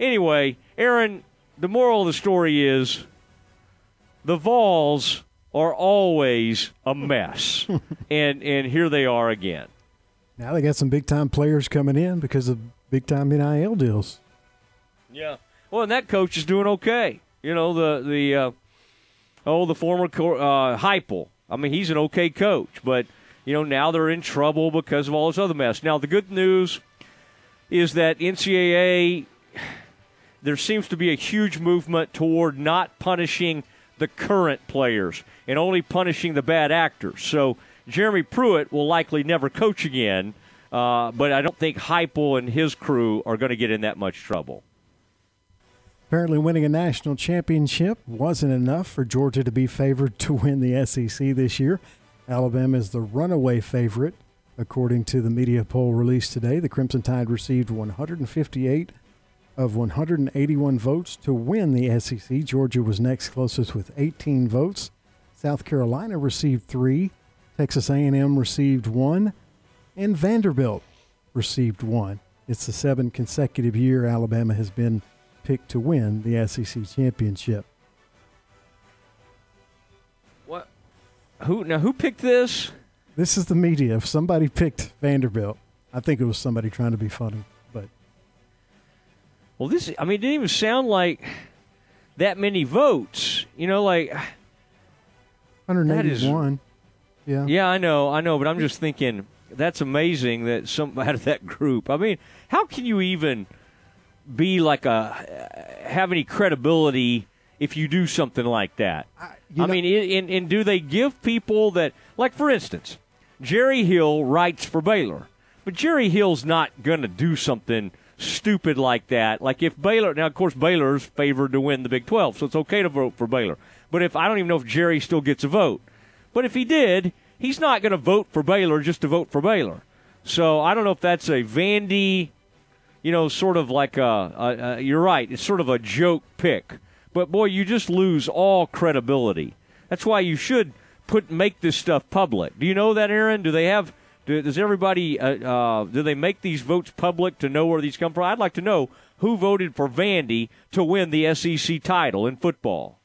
S2: anyway, Aaron, the moral of the story is the Vols are always a mess, and and here they are again.
S3: Now they got some big time players coming in because of big time NIL deals.
S2: Yeah. Well, and that coach is doing okay. You know the the uh, oh the former uh, Heupel. I mean, he's an okay coach, but you know now they're in trouble because of all this other mess. Now the good news is that NCAA there seems to be a huge movement toward not punishing the current players and only punishing the bad actors. So Jeremy Pruitt will likely never coach again, uh, but I don't think Heupel and his crew are going to get in that much trouble.
S3: Apparently, winning a national championship wasn't enough for Georgia to be favored to win the SEC this year. Alabama is the runaway favorite. According to the media poll released today, the Crimson Tide received 158 of 181 votes to win the SEC. Georgia was next closest with 18 votes. South Carolina received three. Texas A&M received one, and Vanderbilt received one. It's the seventh consecutive year Alabama has been picked to win the SEC championship.
S2: What? Who now? Who picked this?
S3: This is the media. If somebody picked Vanderbilt, I think it was somebody trying to be funny.
S2: Well, this I mean, it didn't even sound like that many votes. You know, like
S3: 181. Yeah.
S2: Yeah, I know, I know, but I'm just thinking that's amazing that some out of that group. I mean, how can you even be like a have any credibility if you do something like that? I, I mean, and, and do they give people that, like for instance, Jerry Hill writes for Baylor, but Jerry Hill's not going to do something stupid like that. Like if Baylor, now of course Baylor's favored to win the Big 12, so it's okay to vote for Baylor. But if I don't even know if Jerry still gets a vote, but if he did, he's not going to vote for Baylor just to vote for Baylor. So I don't know if that's a Vandy, you know, sort of like a, a, a you're right, it's sort of a joke pick. But boy, you just lose all credibility. That's why you should put make this stuff public. Do you know that, Aaron? Do they have? Do, does everybody? Uh, uh, do they make these votes public to know where these come from? I'd like to know who voted for Vandy to win the SEC title in football.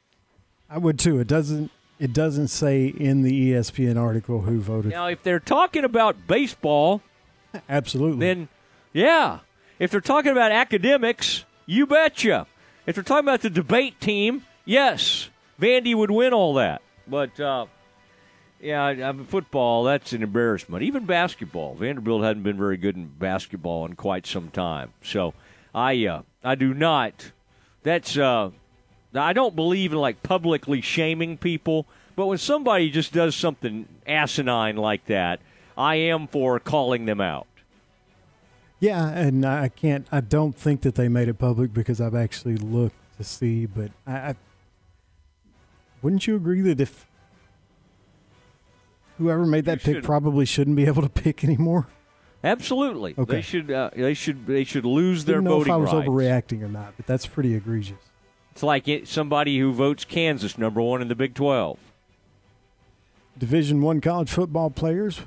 S3: I would too. It doesn't. It doesn't say in the ESPN article who voted.
S2: Now, if they're talking about baseball,
S3: absolutely.
S2: Then, yeah. If they're talking about academics, you betcha. if they're talking about the debate team, yes, Vandy would win all that. But uh, yeah, I, mean, football that's an embarrassment. Even basketball, Vanderbilt hadn't been very good in basketball in quite some time. So I uh, I do not. That's uh, I don't believe in like publicly shaming people, but when somebody just does something asinine like that, I am for calling them out.
S3: Yeah, and I can't. I don't think that they made it public because I've actually looked to see. But I, I wouldn't you agree that if whoever made that pick
S2: should-
S3: probably shouldn't be able to pick anymore?
S2: Absolutely,
S3: Okay.
S2: they should. Uh, they should. They should lose their
S3: Didn't know
S2: voting
S3: if I was
S2: rights.
S3: overreacting or not, but that's pretty egregious.
S2: It's like it, somebody who votes Kansas number one in the Big Twelve.
S3: Division One college football players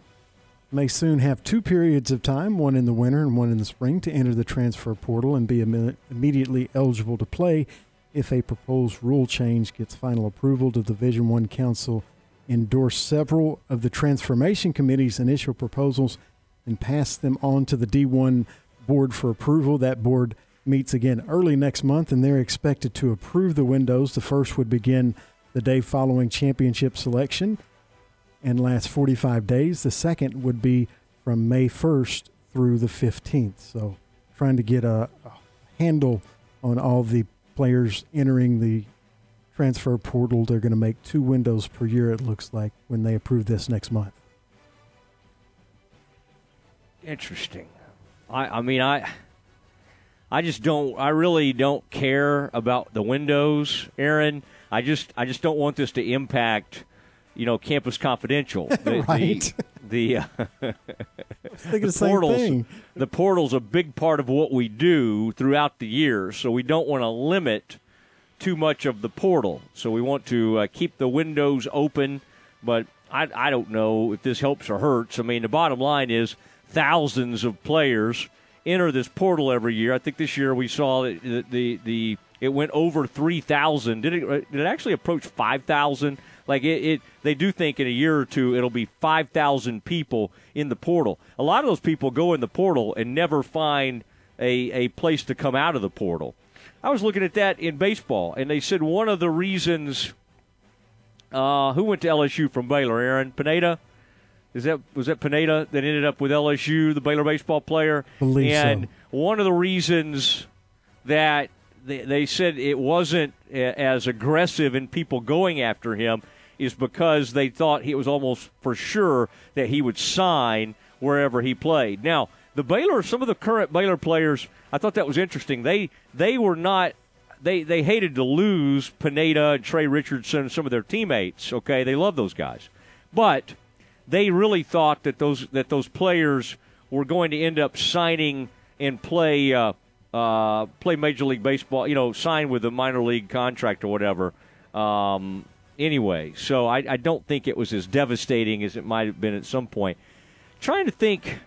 S3: may soon have two periods of time, one in the winter and one in the spring, to enter the transfer portal and be imme- immediately eligible to play if a proposed rule change gets final approval. To the Division One Council endorsed several of the transformation committee's initial proposals and passed them on to the D1 board for approval. That board meets again early next month, and they're expected to approve the windows. The first would begin the day following championship selection and last 45 days. The second would be from May 1st through the 15th. So, trying to get a, a handle on all the players entering the transfer portal. They're going to make two windows per year, it looks like, when they approve this next month.
S2: Interesting. I, I mean, I, I just don't. I really don't care about the windows, Aaron. I just, I just don't want this to impact, you know, Campus Confidential. The,
S3: Right.
S2: The, the, uh,
S3: thinking the same
S2: portals. The portal's a big part of what we do throughout the year, so we don't want to limit too much of the portal. So we want to uh, keep the windows open, but I, I don't know if this helps or hurts. I mean, the bottom line is thousands of players enter this portal every year. I think this year we saw the the, the it went over three thousand. Did it? Did it actually approach five thousand? Like it, it, they do think in a year or two it'll be five thousand people in the portal. A lot of those people go in the portal and never find a a place to come out of the portal. I was looking at that in baseball, and they said one of the reasons. Uh, who went to LSU from Baylor? Aaron Pineda. Is that was that Pineda that ended up with LSU, the Baylor baseball player?
S3: Believe so.
S2: and one of the reasons that they, they said it wasn't a- as aggressive in people going after him is because they thought it was almost for sure that he would sign wherever he played. Now, the Baylor, some of the current Baylor players, I thought that was interesting. They they were not they they hated to lose Pineda and Trey Richardson and some of their teammates. Okay, they love those guys, but they really thought that those that those players were going to end up signing and play uh, uh, play Major League Baseball. You know, sign with a minor league contract or whatever. Um, anyway, so I, I don't think it was as devastating as it might have been at some point. Trying to think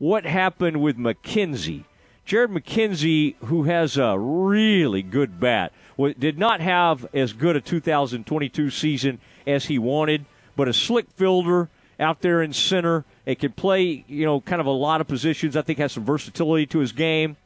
S2: what happened with McKenzie. Jared McKenzie, who has a really good bat, did not have as good a 2022 season as he wanted, but a slick fielder out there in center. It can play, you know, kind of a lot of positions. I think has some versatility to his game,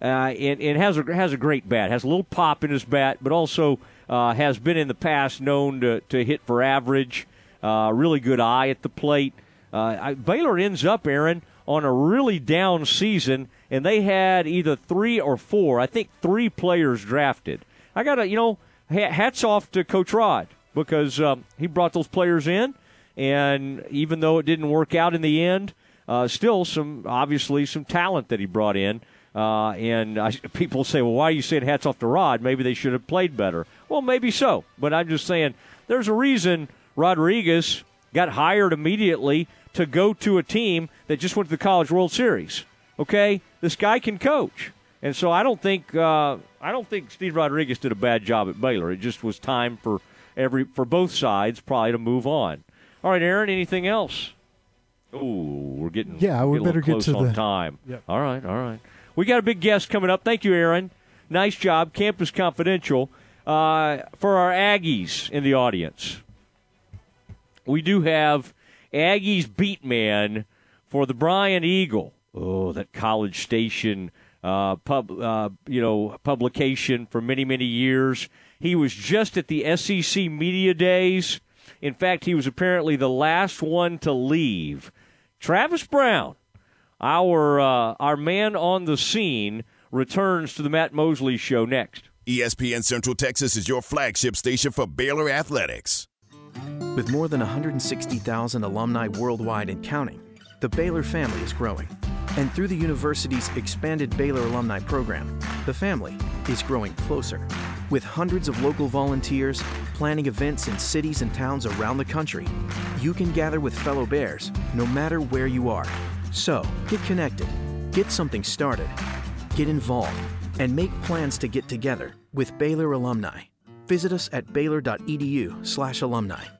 S2: uh, and, and has a has a great bat. Has a little pop in his bat, but also uh, has been in the past known to, to hit for average. Uh, really good eye at the plate. Uh, I, Baylor ends up, Aaron, on a really down season, and they had either three or four, I think three players drafted. I got to, you know, hats off to Coach Rod because um, he brought those players in, and even though it didn't work out in the end, uh, still some obviously some talent that he brought in. Uh, and I, people say, well, why are you saying hats off to Rod? Maybe they should have played better. Well, maybe so, but I'm just saying there's a reason Rodriguez got hired immediately to go to a team that just went to the College World Series. Okay, this guy can coach, and so I don't think uh, I don't think Steve Rodriguez did a bad job at Baylor. It just was time for every for both sides probably to move on. All right, Aaron. Anything else? Oh, we're getting
S3: Yeah, we better get to the-
S2: time.
S3: Yep.
S2: All right, all right. We got a big guest coming up. Thank you, Aaron. Nice job. Campus Confidential. Uh, for our Aggies in the audience, we do have Aggies beat man for the Bryan Eagle. Oh, that College Station uh, pub, uh, you know, publication for many, many years. He was just at the SEC media days. In fact, he was apparently the last one to leave. Travis Brown, our uh, our man on the scene, returns to the Matt Mosley Show next.
S4: ESPN Central Texas is your flagship station for Baylor Athletics.
S17: With more than 160,000 alumni worldwide and counting, the Baylor family is growing. And through the university's expanded Baylor Alumni Program, the family is growing closer. With hundreds of local volunteers planning events in cities and towns around the country, you can gather with fellow Bears no matter where you are. So, get connected, get something started, get involved, and make plans to get together with Baylor alumni. Visit us at baylor.edu/alumni.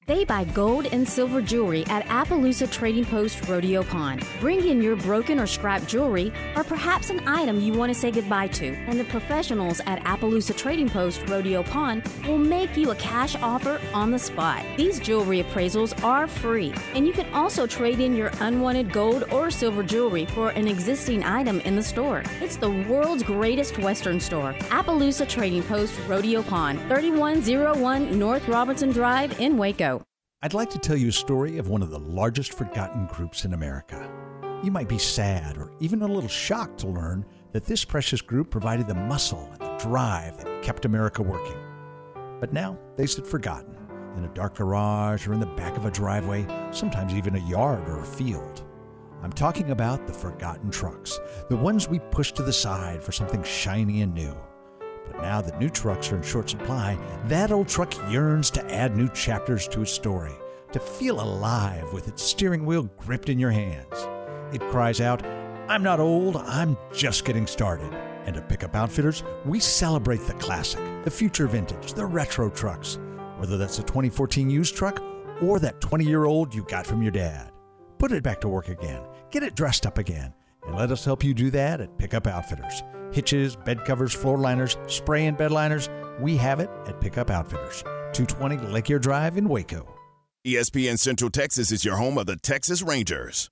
S18: They buy gold and silver jewelry at Appaloosa Trading Post Rodeo Pond. Bring in your broken or scrap jewelry, or perhaps an item you want to say goodbye to, and the professionals at Appaloosa Trading Post Rodeo Pond will make you a cash offer on the spot. These jewelry appraisals are free, and you can also trade in your unwanted gold or silver jewelry for an existing item in the store. It's the world's greatest Western store, Appaloosa Trading Post Rodeo Pond, 3101 North Robinson Drive in Waco.
S16: I'd like to tell you a story of one of the largest forgotten groups in America. You might be sad or even a little shocked to learn that this precious group provided the muscle and the drive that kept America working. But now they sit forgotten in a dark garage or in the back of a driveway, sometimes even a yard or a field. I'm talking about the forgotten trucks, the ones we push to the side for something shiny and new. But now that new trucks are in short supply, that old truck yearns to add new chapters to its story, to feel alive with its steering wheel gripped in your hands. It cries out, I'm not old, I'm just getting started. And at Pickup Outfitters, we celebrate the classic, the future vintage, the retro trucks, whether that's a 2014 used truck or that 20 year old you got from your dad. Put it back to work again, get it dressed up again, and let us help you do that at Pickup Outfitters hitches, bed covers, floor liners, spray and bed liners. We have it at Pickup Outfitters, 220 Lake Erie Drive in Waco.
S4: ESPN Central Texas is your home of the Texas Rangers.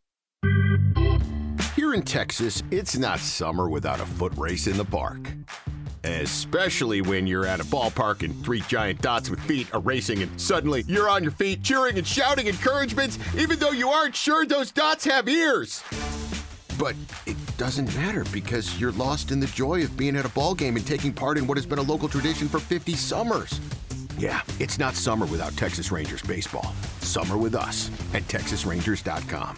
S19: Here in Texas, it's not summer without a foot race in the park. Especially when you're at a ballpark and three giant dots with feet are racing, and suddenly you're on your feet cheering and shouting encouragements, even though you aren't sure those dots have ears. But it doesn't matter because you're lost in the joy of being at a ball game and taking part in what has been a local tradition for 50 summers. Yeah, it's not summer without Texas Rangers baseball. Summer with us at TexasRangers.com.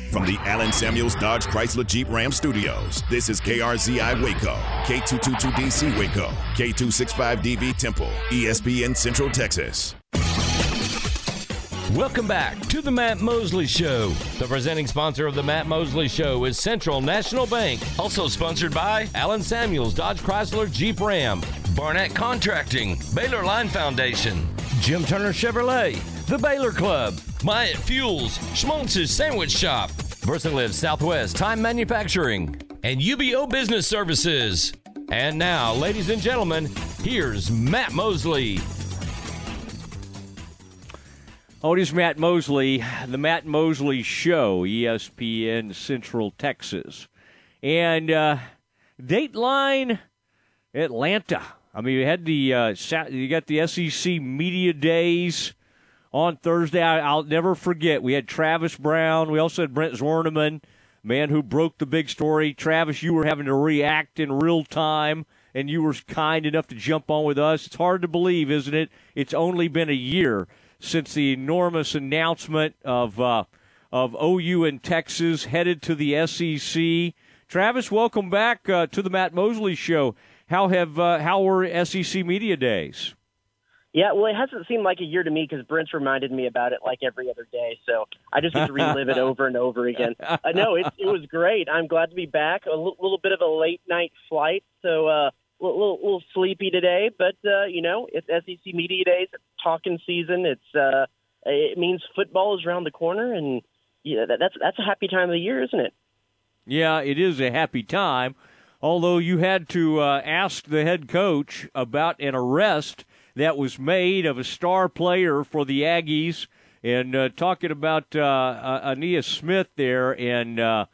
S4: From the Allen Samuels Dodge Chrysler Jeep Ram Studios, this is KRZI Waco, K222DC Waco, K265DV Temple, ESPN Central Texas.
S1: Welcome back to the Matt Mosley Show. The presenting sponsor of the Matt Mosley Show is Central National Bank. Also sponsored by Allen Samuels Dodge Chrysler Jeep Ram, Barnett Contracting, Baylor Line Foundation, Jim Turner Chevrolet, the Baylor Club, Myatt Fuels, Schmaltz's Sandwich Shop, Versalift Southwest Time Manufacturing, and UBO Business Services. And now, ladies and gentlemen, here's Matt Mosley.
S2: Oh, it is Matt Mosley, the Matt Mosley Show, ESPN Central Texas. And uh, Dateline Atlanta. I mean, you had the uh, you got the SEC media days on Thursday. I, will never forget. We had Travis Brown. We also had Brent Zwerneman, man who broke the big story. Travis, you were having to react in real time, and you were kind enough to jump on with us. It's hard to believe, isn't it? It's only been a year since the enormous announcement of uh, of OU and Texas headed to the SEC. Travis, welcome back uh, to the Matt Mosley Show. How have uh, how were SEC media days?
S20: Yeah, well, it hasn't seemed like a year to me because Brent's reminded me about it like every other day. So I just get to relive it over and over again. Uh, no, it, it was great. I'm glad to be back. A l- little bit of a late night flight, so uh, a little, little sleepy today. But uh, you know, it's SEC media days. It's talking season. It's uh, it means football is around the corner, and yeah, that, that's that's a happy time of the year, isn't it?
S2: Yeah, it is a happy time. Although you had to uh, ask the head coach about an arrest that was made of a star player for the Aggies, and uh, talking about uh, uh Smith there, and uh,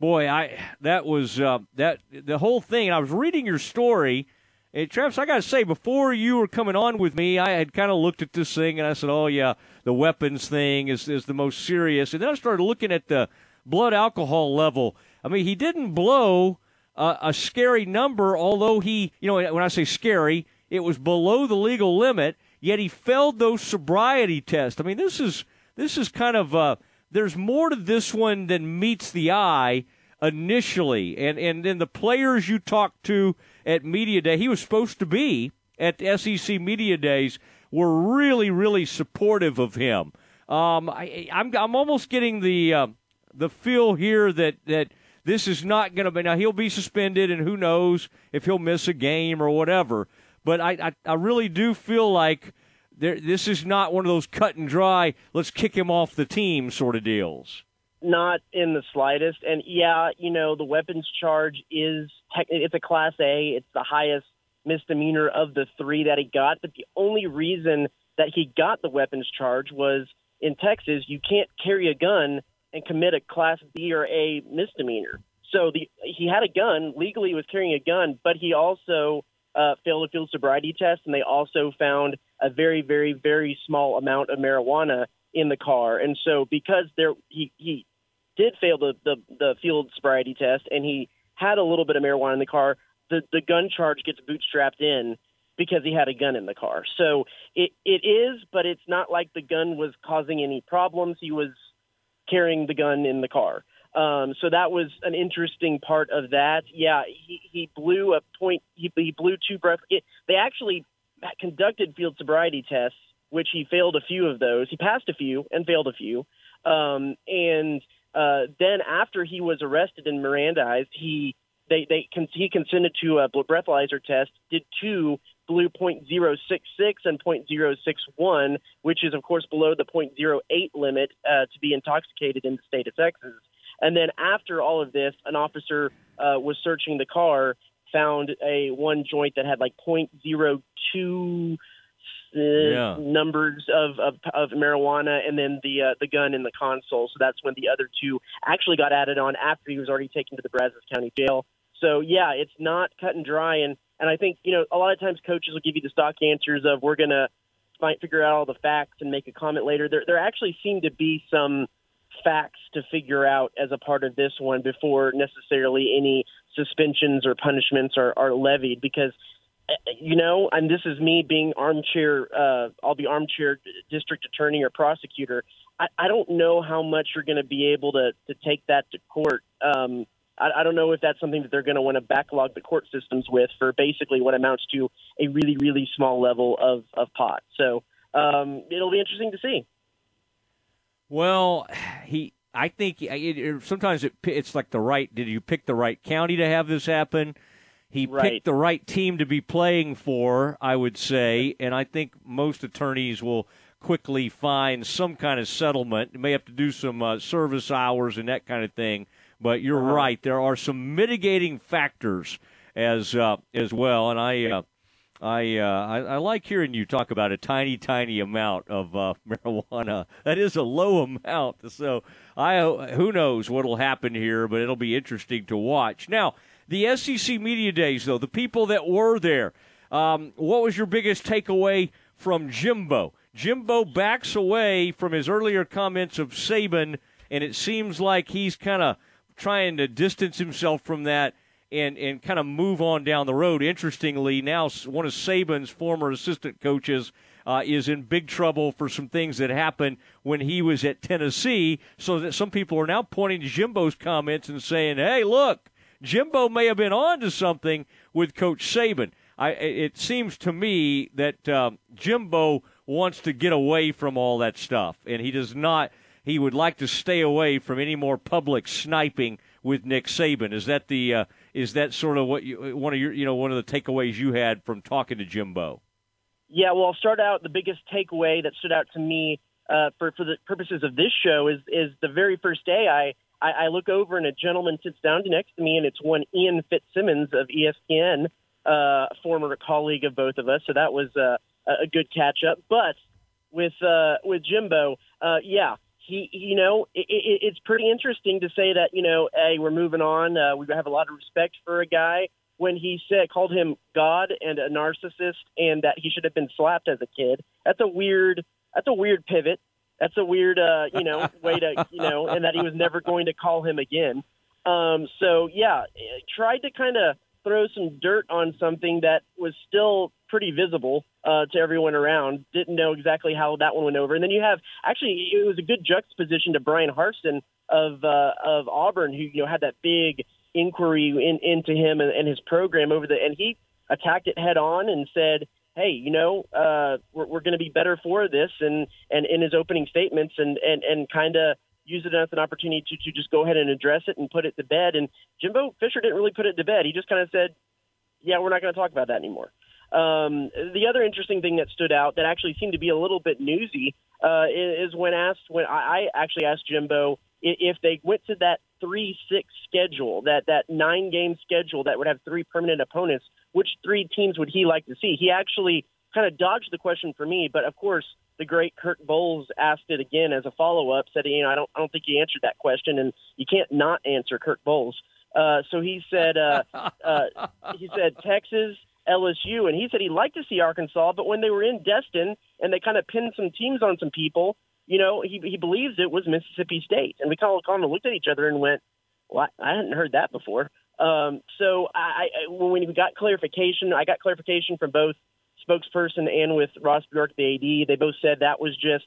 S2: boy, I that was uh, that the whole thing. I was reading your story. And Travis, I got to say, before you were coming on with me, I had kind of looked at this thing and I said, "Oh yeah, the weapons thing is is the most serious." And then I started looking at the blood alcohol level. I mean, he didn't blow uh, a scary number, although he, you know, when I say scary, it was below the legal limit, yet he failed those sobriety tests. I mean, this is this is kind of uh, there's more to this one than meets the eye initially, and and then the players you talked to at media day, he was supposed to be at SEC media days, were really really supportive of him. Um, I, I'm I'm almost getting the uh, the feel here that that this is not going to be now. He'll be suspended, and who knows if he'll miss a game or whatever. But I, I, I really do feel like there, this is not one of those cut and dry, let's kick him off the team sort of deals.
S20: Not in the slightest. And yeah, you know, the weapons charge is it's a class A. It's the highest misdemeanor of the three that he got. But the only reason that he got the weapons charge was in Texas, you can't carry a gun and commit a class B or A misdemeanor. So the he had a gun legally was carrying a gun, but he also uh, failed a field sobriety test, and they also found a very, very, very small amount of marijuana in the car. And so, because there he he did fail the, the the field sobriety test, and he had a little bit of marijuana in the car, the the gun charge gets bootstrapped in because he had a gun in the car. So it it is, but it's not like the gun was causing any problems. He was carrying the gun in the car. Um, so that was an interesting part of that. Yeah, he, he blew a point. He, he blew two breath. It, they actually conducted field sobriety tests, which he failed a few of those. He passed a few and failed a few. Um, and uh, then after he was arrested and Mirandized, he they they he consented to a breathalyzer test. Did two blew .066 and .061, which is of course below the .08 limit uh, to be intoxicated in the state of Texas. And then after all of this, an officer uh, was searching the car, found a one joint that had like .02 uh, yeah. numbers of, of, of marijuana, and then the uh, the gun in the console. So that's when the other two actually got added on after he was already taken to the Brazos County Jail. So yeah, it's not cut and dry, and and I think you know a lot of times coaches will give you the stock answers of we're gonna find, figure out all the facts and make a comment later. There there actually seem to be some facts to figure out as a part of this one before necessarily any suspensions or punishments are, are levied because uh, you know and this is me being armchair uh, i'll be armchair district attorney or prosecutor. I, I don't know how much you're going to be able to, to take that to court. Um, I, I don't know if that's something that they're going to want to backlog the court systems with for basically what amounts to a really really small level of, of pot. So um, it'll be interesting to see
S2: well, he. I think it, it, sometimes it, it's like the right. Did you pick the right county to have this happen? He right. picked the right team to be playing for, I would say, and I think most attorneys will quickly find some kind of settlement. You may have to do some uh, service hours and that kind of thing, but you're uh-huh. right. There are some mitigating factors as uh, as well, and I uh, I, uh, I, I like hearing you talk about a tiny, tiny amount of uh, marijuana. That is a low amount. So I who knows what'll happen here, but it'll be interesting to watch. Now, the SEC media days, though, the people that were there, um, what was your biggest takeaway from Jimbo? Jimbo backs away from his earlier comments of Saban, and it seems like he's kind of trying to distance himself from that and, and kind of move on down the road. Interestingly, now one of Saban's former assistant coaches uh, is in big trouble for some things that happened when he was at Tennessee. So that some people are now pointing to Jimbo's comments and saying, "Hey, look, Jimbo may have been on to something with Coach Saban." I, it seems to me that um, Jimbo wants to get away from all that stuff, and he does not. He would like to stay away from any more public sniping with Nick Saban. Is that the uh, is that sort of what you one of your you know one of the takeaways you had from talking to Jimbo?
S20: Yeah, well, I'll start out. The biggest takeaway that stood out to me uh, for for the purposes of this show is is the very first day I, I I look over and a gentleman sits down next to me, and it's one Ian Fitzsimmons of ESPN, uh, former colleague of both of us. So that was uh, a good catch up. But with uh, with Jimbo, uh, yeah, he, you know, it, it, it's pretty interesting to say that, you know, hey, we're moving on. Uh, we have a lot of respect for a guy when he said called him God and a narcissist and that he should have been slapped as a kid. That's a weird that's a weird pivot. That's a weird uh, you know, way to you know, and that he was never going to call him again. Um, so yeah, tried to kind of throw some dirt on something that was still pretty visible uh, to everyone around. Didn't know exactly how that one went over. And then you have actually it was a good juxtaposition to Bryan Harsin of uh, of Auburn, who you know had that big inquiry in, into him and, and his program over the, and he attacked it head on and said, "Hey, you know, uh, we're, we're going to be better for this," and and in his opening statements, and and and kind of use it as an opportunity to, to just go ahead and address it and put it to bed. And Jimbo Fisher didn't really put it to bed. He just kind of said, "Yeah, we're not going to talk about that anymore." Um, the other interesting thing that stood out that actually seemed to be a little bit newsy uh, is when asked when I, I actually asked Jimbo if they went to that three six schedule, that that nine game schedule that would have three permanent opponents, which three teams would he like to see? He actually kind of dodged the question for me, but of course the great Kirk Bohls asked it again as a follow up, said, you know, I don't I don't think he answered that question, and you can't not answer Kirk Bohls. Uh, so he said uh, uh, he said Texas. LSU, and he said he'd like to see Arkansas, but when they were in Destin and they kind of pinned some teams on some people, you know, he he believes it was Mississippi State, and we kind of, kind of looked at each other and went, "Well, I hadn't heard that before." Um, so I, I when we got clarification, I got clarification from both spokesperson and with Ross Bjork, the AD. They both said that was just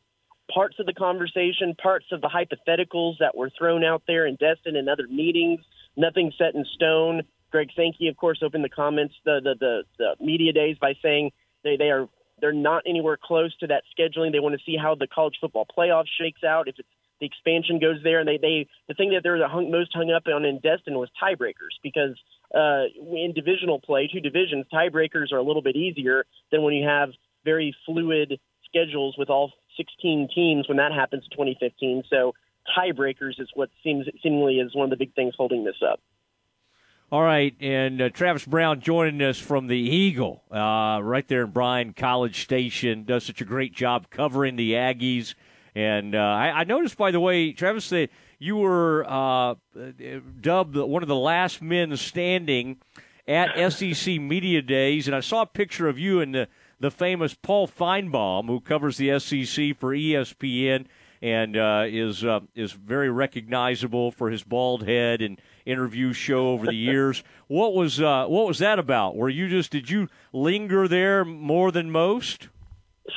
S20: parts of the conversation, parts of the hypotheticals that were thrown out there in Destin and other meetings. Nothing set in stone. Greg Sankey, of course, opened the comments, the the, the, the media days by saying they, they are they're not anywhere close to that scheduling. They want to see how the college football playoff shakes out. If it's the expansion goes there, and they they the thing that they're hung, most hung up on in Destin was tiebreakers because uh, in divisional play, two divisions, tiebreakers are a little bit easier than when you have very fluid schedules with all 16 teams when that happens in 2015. So tiebreakers is what seems seemingly is one of the big things holding this up.
S2: All right, and uh, Travis Brown joining us from the Eagle, uh, right there in Bryan College Station, does such a great job covering the Aggies. And uh, I, I, noticed, by the way, Travis, that you were uh, dubbed one of the last men standing at SEC Media Days, and I saw a picture of you and the, the famous Paul Finebaum, who covers the SEC for ESPN and uh, is uh, is very recognizable for his bald head and interview show over the years. what was uh, what was that about? Were you just did you linger there more than most?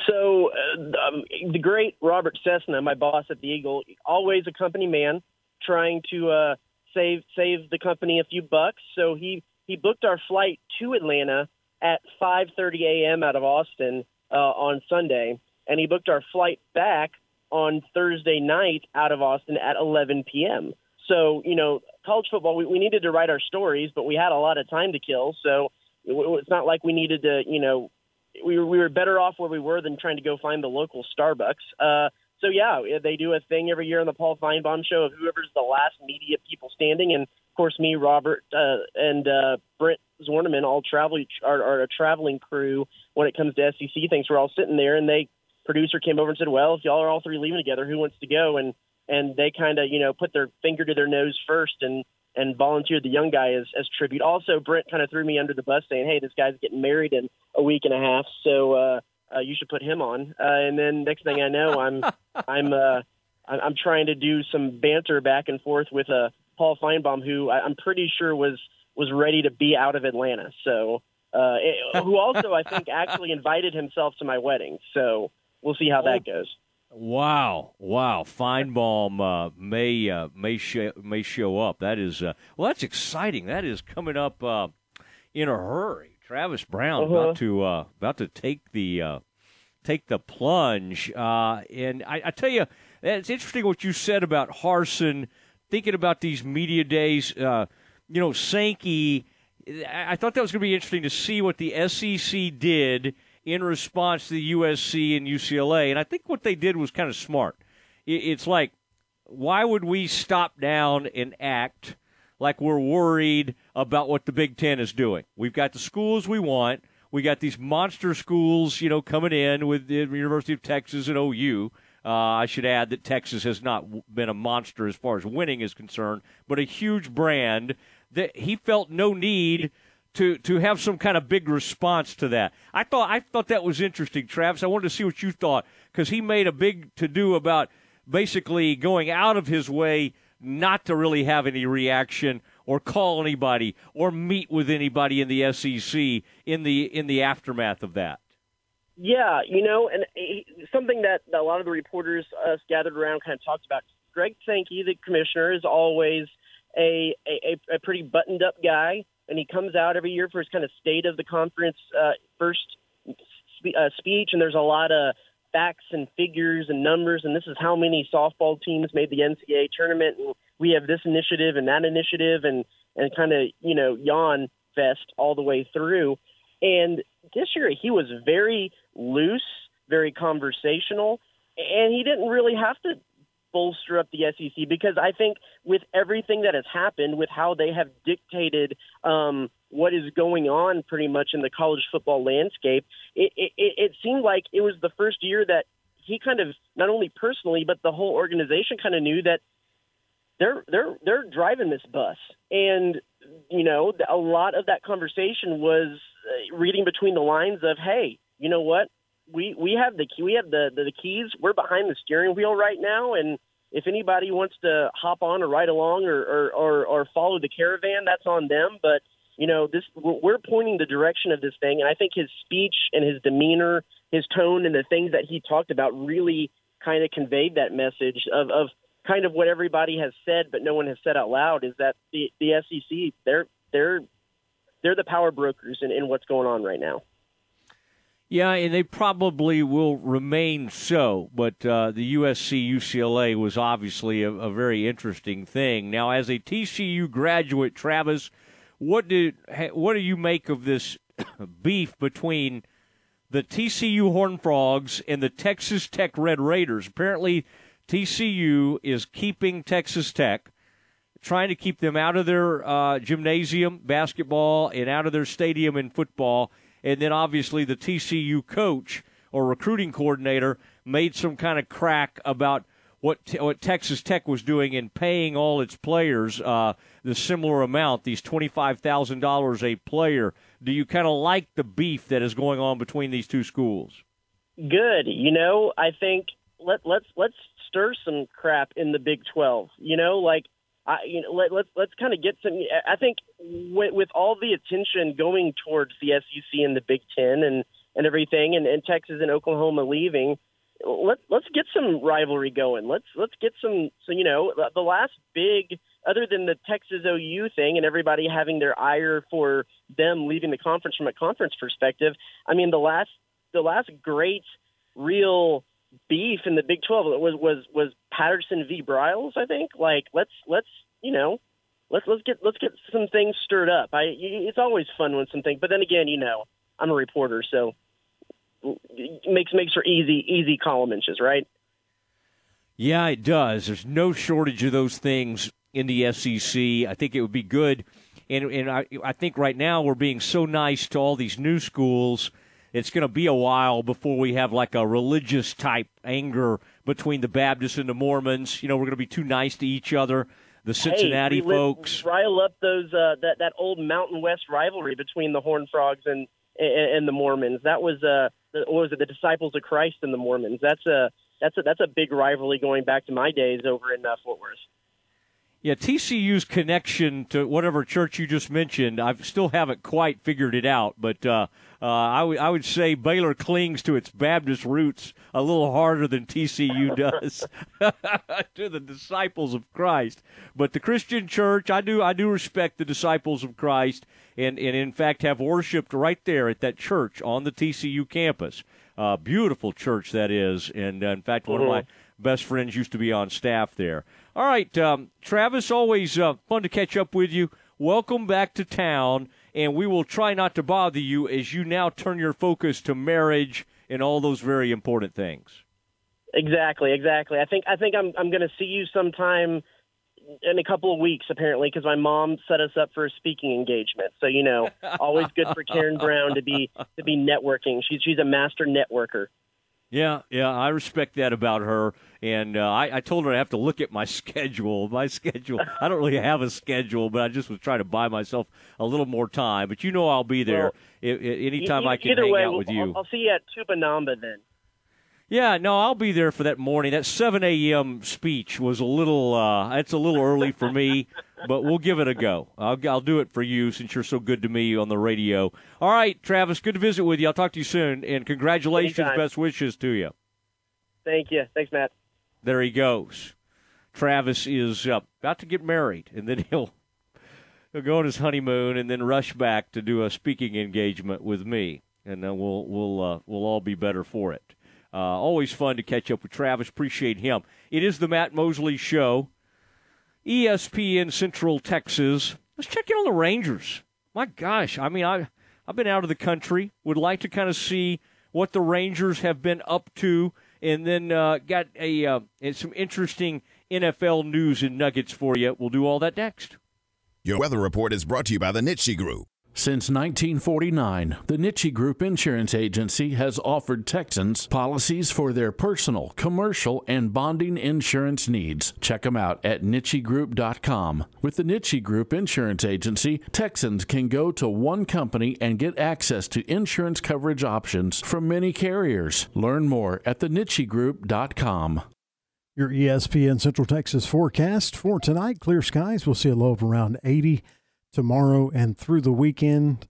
S20: So uh, um, the great Robert Cessna, my boss at the Eagle, always a company man, trying to uh, save save the company a few bucks. So he he booked our flight to Atlanta at 5:30 a.m. out of Austin uh, on Sunday, and he booked our flight back on Thursday night out of Austin at 11 p.m. So, you know, college football, we, we needed to write our stories, but we had a lot of time to kill. So it's not like we needed to, you know, we were, we were better off where we were than trying to go find the local Starbucks. Uh, so yeah, they do a thing every year on the Paul Finebaum show of whoever's the last media people standing, and of course me, Robert, uh, and uh, Brent Zwerneman all travel are, are a traveling crew when it comes to SEC things. We're all sitting there, and they producer came over and said, "Well, if y'all are all three leaving together, who wants to go?" And and they kind of you know put their finger to their nose first and and volunteered the young guy as as tribute. Also, Brent kind of threw me under the bus saying, "Hey, this guy's getting married in a week and a half, so uh, Uh, you should put him on. Uh, and then next thing I know, I'm I'm uh, I'm trying to do some banter back and forth with uh, Paul Finebaum, who I, I'm pretty sure was was ready to be out of Atlanta. So uh, it, who also I think actually invited himself to my wedding. So we'll see how that goes.
S2: Wow, wow! Finebaum uh, may uh, may sh- may show up. That is uh, well, that's exciting. That is coming up uh, in a hurry. Travis Brown
S20: Uh-huh.
S2: about to uh, about to take the uh, take the plunge. Uh, and I, I tell you, it's interesting what you said about Harsin. Thinking about these media days, uh, you know, Sankey. I I thought that was going to be interesting to see what the SEC did in response to the USC and UCLA. And I think what they did was kind of smart. It's like, why would we stop down and act like we're worried about what the Big Ten is doing? We've got the schools we want. We got these monster schools, you know, coming in with the University of Texas and OU. Uh, I should add that Texas has not been a monster as far as winning is concerned, but a huge brand that he felt no need to to have some kind of big response to that. I thought I thought that was interesting, Travis. I wanted to see what you thought because he made a big to do about basically going out of his way not to really have any reaction or call anybody or meet with anybody in the SEC in the in the aftermath of that.
S20: Yeah, you know, and something that a lot of the reporters uh, gathered around kind of talked about. Greg Sankey, the commissioner, is always a a, a pretty buttoned up guy, and he comes out every year for his kind of state of the conference uh, first spe- uh, speech, and there's a lot of facts and figures and numbers, and this is how many softball teams made the NCAA tournament, and we have this initiative and that initiative, and and kind of you know yawn fest all the way through. And this year he was very loose, very conversational, and he didn't really have to bolster up the SEC because I think with everything that has happened, with how they have dictated um, what is going on pretty much in the college football landscape, it, it, it seemed like it was the first year that he kind of not only personally but the whole organization kind of knew that they're they're they're driving this bus. And you know a lot of that conversation was uh, reading between the lines of hey you know what we we have the key we have the, the the keys we're behind the steering wheel right now and if anybody wants to hop on or ride along or or or, or follow the caravan that's on them but you know this we're we're pointing the direction of this thing and i think his speech and his demeanor his tone and the things that he talked about really kind of conveyed that message of of kind of what everybody has said but no one has said out loud is that the the SEC they're they're they're the power brokers in, in what's going on right now.
S2: Yeah, and they probably will remain so. But uh, the USC UCLA was obviously a, a very interesting thing. Now, as a TCU graduate, Travis, what did what do you make of this beef between the TCU Horned Frogs and the Texas Tech Red Raiders? Apparently, TCU is keeping Texas Tech trying to keep them out of their uh, gymnasium basketball and out of their stadium in football. And then obviously the TCU coach or recruiting coordinator made some kind of crack about what what Texas Tech was doing in paying all its players uh, the similar amount, these twenty five thousand dollars a player. Do you kind of like the beef that is going on between these two schools?
S20: Good. You know, I think let let's let's stir some crap in the Big Twelve. You know, like I you know let let's let's kind of get some. I think with, with all the attention going towards the SEC and the Big Ten and and everything, and, and Texas and Oklahoma leaving. Let let's get some rivalry going. Let's let's get some. So you know, the- the last big, other than the Texas OU thing and everybody having their ire for them leaving the conference from a conference perspective. I mean, the last the last great real beef in the Big Twelve was was was Patterson v. Briles. I think. Like let's let's you know let's let's get let's get some things stirred up. I it's always fun when something. But then again, you know, I'm a reporter, so makes makes for easy easy column inches, right?
S2: Yeah, it does. There's no shortage of those things in the SEC. I think it would be good, and and I I think right now we're being so nice to all these new schools. It's going to be a while before we have like a religious type anger between the Baptists and the Mormons. You know, we're going to be too nice to each other. The Cincinnati
S20: hey,
S2: folks.
S20: rile up those uh, that that old Mountain West rivalry between the Horned Frogs and and, and the Mormons. That was uh the, what was it, the Disciples of Christ and the Mormons. That's a that's a that's a big rivalry going back to my days over in uh, Fort Worth.
S2: Yeah, TCU's connection to whatever church you just mentioned, I still haven't quite figured it out. But uh, uh, I, w- I would say Baylor clings to its Baptist roots a little harder than TCU does to the disciples of Christ. But the Christian church, I do I do respect the disciples of Christ, and, and in fact have worshipped right there at that church on the TCU campus. Uh, beautiful church that is, and uh, in fact, one of my best friends used to be on staff there. All right, um, Travis, always uh, fun to catch up with you. Welcome back to town, and we will try not to bother you as you now turn your focus to marriage and all those very important things.
S20: Exactly, exactly. I think I think I'm I'm going to see you sometime in a couple of weeks, apparently, because my mom set us up for a speaking engagement. So you know, always good for Karen Brown to be to be networking. She's she's a master networker.
S2: Yeah, yeah, I respect that about her, and uh, I, I told her I have to look at my schedule. My schedule, I don't really have a schedule, but I just was trying to buy myself a little more time. But you know, I'll be there
S20: Well,
S2: I- I- anytime
S20: E-
S2: I can hang
S20: way,
S2: out with you.
S20: I'll, I'll see you at Tupanamba then.
S2: Yeah, no, I'll be there for that morning. That 7 a.m. speech was a little, uh, it's a little early for me, but we'll give it a go. I'll, I'll do it for you since you're so good to me on the radio. All right, Travis, good to visit with you. I'll talk to you soon, and congratulations,
S20: Anytime.
S2: best wishes to you.
S20: Thank you. Thanks, Matt.
S2: There he goes. Travis is uh, about to get married, and then he'll he'll go on his honeymoon, and then rush back to do a speaking engagement with me, and then we'll we'll uh, we'll all be better for it. Uh, always fun to catch up with Travis. Appreciate him. It is the Matt Mosley Show, ESPN Central Texas. Let's check in on the Rangers. My gosh, I mean, I I've been out of the country. Would like to kind of see what the Rangers have been up to, and then uh, got a uh, some interesting NFL news and nuggets for you. We'll do all that next.
S4: Your weather report is brought to you by the Nitsche Group.
S5: Since 1949, the Nitsche Group Insurance Agency has offered Texans policies for their personal, commercial, and bonding insurance needs. Check them out at NitscheGroup.com. With the Nitsche Group Insurance Agency, Texans can go to one company and get access to insurance coverage options from many carriers. Learn more at thenitschegroup.com.
S3: Your ESPN Central Texas forecast for tonight clear skies. We'll see a low of around 80 tomorrow and through the weekend.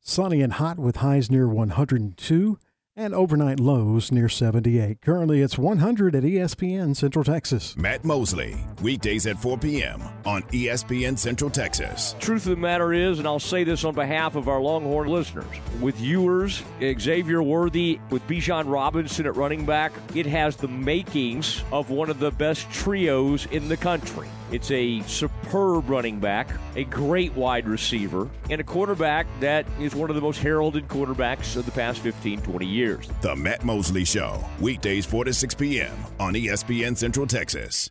S3: Sunny and hot with highs near 102 and overnight lows near 78. Currently, it's 100 at ESPN Central Texas.
S4: Matt Mosley, weekdays at 4 p.m. on ESPN Central Texas.
S2: Truth of the matter is, and I'll say this on behalf of our Longhorn listeners, with Ewers, Xavier Worthy, with Bijan Robinson at running back, it has the makings of one of the best trios in the country. It's a superb running back, a great wide receiver, and a quarterback that is one of the most heralded quarterbacks of the past 15, 20 years.
S4: The Matt Mosley Show, weekdays 4 to 6 p.m. on ESPN Central Texas.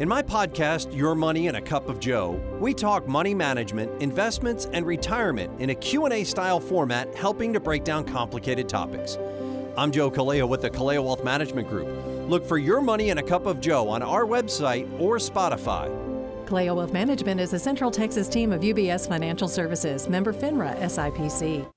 S21: In my podcast, Your Money and a Cup of Joe, we talk money management, investments, and retirement in a Q&A style format helping to break down complicated topics. I'm Joe Kaleo with the Kaleo Wealth Management Group. Look for Your Money and a Cup of Joe on our website or Spotify.
S22: Kaleo Wealth Management is a Central Texas team of UBS Financial Services, member FINRA SIPC.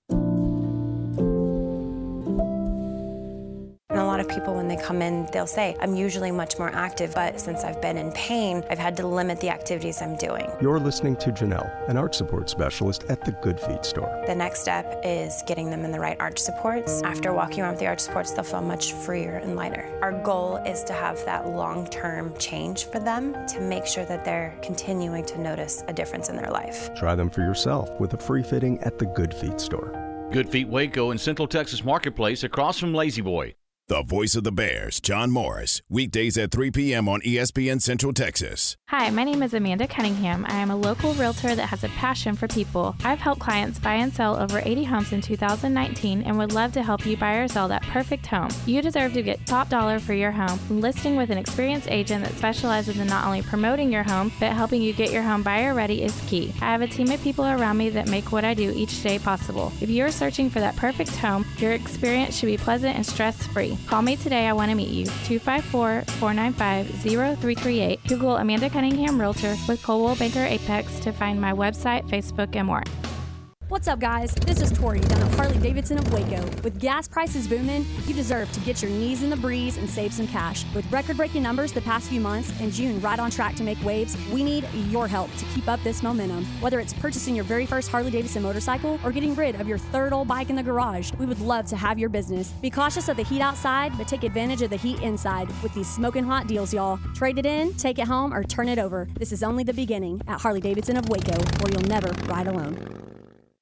S23: They come in, they'll say, I'm usually much more active, but since I've been in pain, I've had to limit the activities I'm doing.
S24: You're listening to Janelle, an arch support specialist at the Good Feet store.
S23: The next step is getting them in the right arch supports. After walking around with the arch supports, they'll feel much freer and lighter. Our goal is to have that long term change for them to make sure that they're continuing to notice a difference in their life.
S24: Try them for yourself with a free fitting at the Good Feet store.
S25: Good Feet Waco in Central Texas Marketplace across from La-Z-Boy.
S4: The voice of the Bears, John Morris, weekdays at 3 p.m. on ESPN Central Texas.
S26: Hi, my name is Amanda Cunningham. I am a local realtor that has a passion for people. I've helped clients buy and sell over 80 homes in 2019 and would love to help you buy or sell that perfect home. You deserve to get top dollar for your home from listing with an experienced agent that specializes in not only promoting your home, but helping you get your home buyer ready is key. I have a team of people around me that make what I do each day possible. If you are searching for that perfect home, your experience should be pleasant and stress free. Call me today. I want to meet you. 254 495 0338. Google Amanda Cunningham Realtor with Coldwell Banker Apex to find my website, Facebook, and more.
S27: What's up, guys? This is Tori down at Harley Davidson of Waco. With gas prices booming, you deserve to get your knees in the breeze and save some cash. With record breaking numbers the past few months and June right on track to make waves, we need your help to keep up this momentum. Whether it's purchasing your very first Harley Davidson motorcycle or getting rid of your third old bike in the garage, we would love to have your business. Be cautious of the heat outside, but take advantage of the heat inside with these smoking hot deals, y'all. Trade it in, take it home, or turn it over. This is only the beginning at Harley Davidson of Waco, where you'll never ride alone.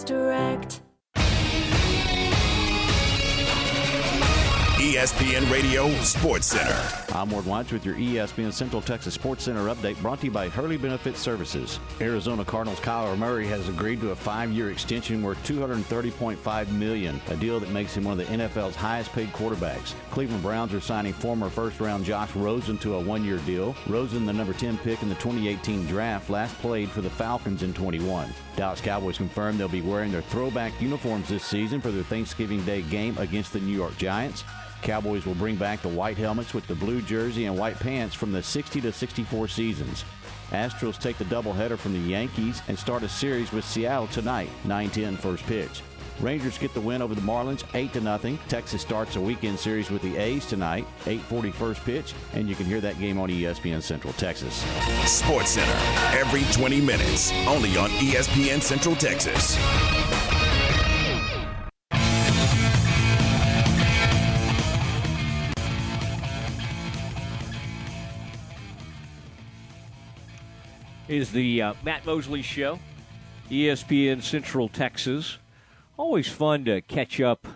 S14: Direct.
S4: ESPN Radio Sports Center.
S10: I'm Ward Watch with your ESPN Central Texas Sports Center update brought to you by Hurley Benefit Services. Arizona Cardinals Kyler Murray has agreed to a five-year extension worth 230.5 million, a deal that makes him one of the NFL's highest-paid quarterbacks. Cleveland Browns are signing former first-round Josh Rosen to a one-year deal. Rosen, the number 10 pick in the 2018 draft, last played for the Falcons in 21. Dallas Cowboys confirmed they'll be wearing their throwback uniforms this season for their Thanksgiving Day game against the New York Giants. Cowboys will bring back the white helmets with the blue jersey and white pants from the 60 to 64 seasons. Astros take the doubleheader from the Yankees and start a series with Seattle tonight, 9-10 first pitch. Rangers get the win over the Marlins 8 to nothing. Texas starts a weekend series with the A's tonight, 8:40 first pitch, and you can hear that game on ESPN Central Texas.
S4: Sports Center, every 20 minutes, only on ESPN Central Texas.
S2: Is the uh, Matt Mosley Show, ESPN Central Texas. Always fun to catch up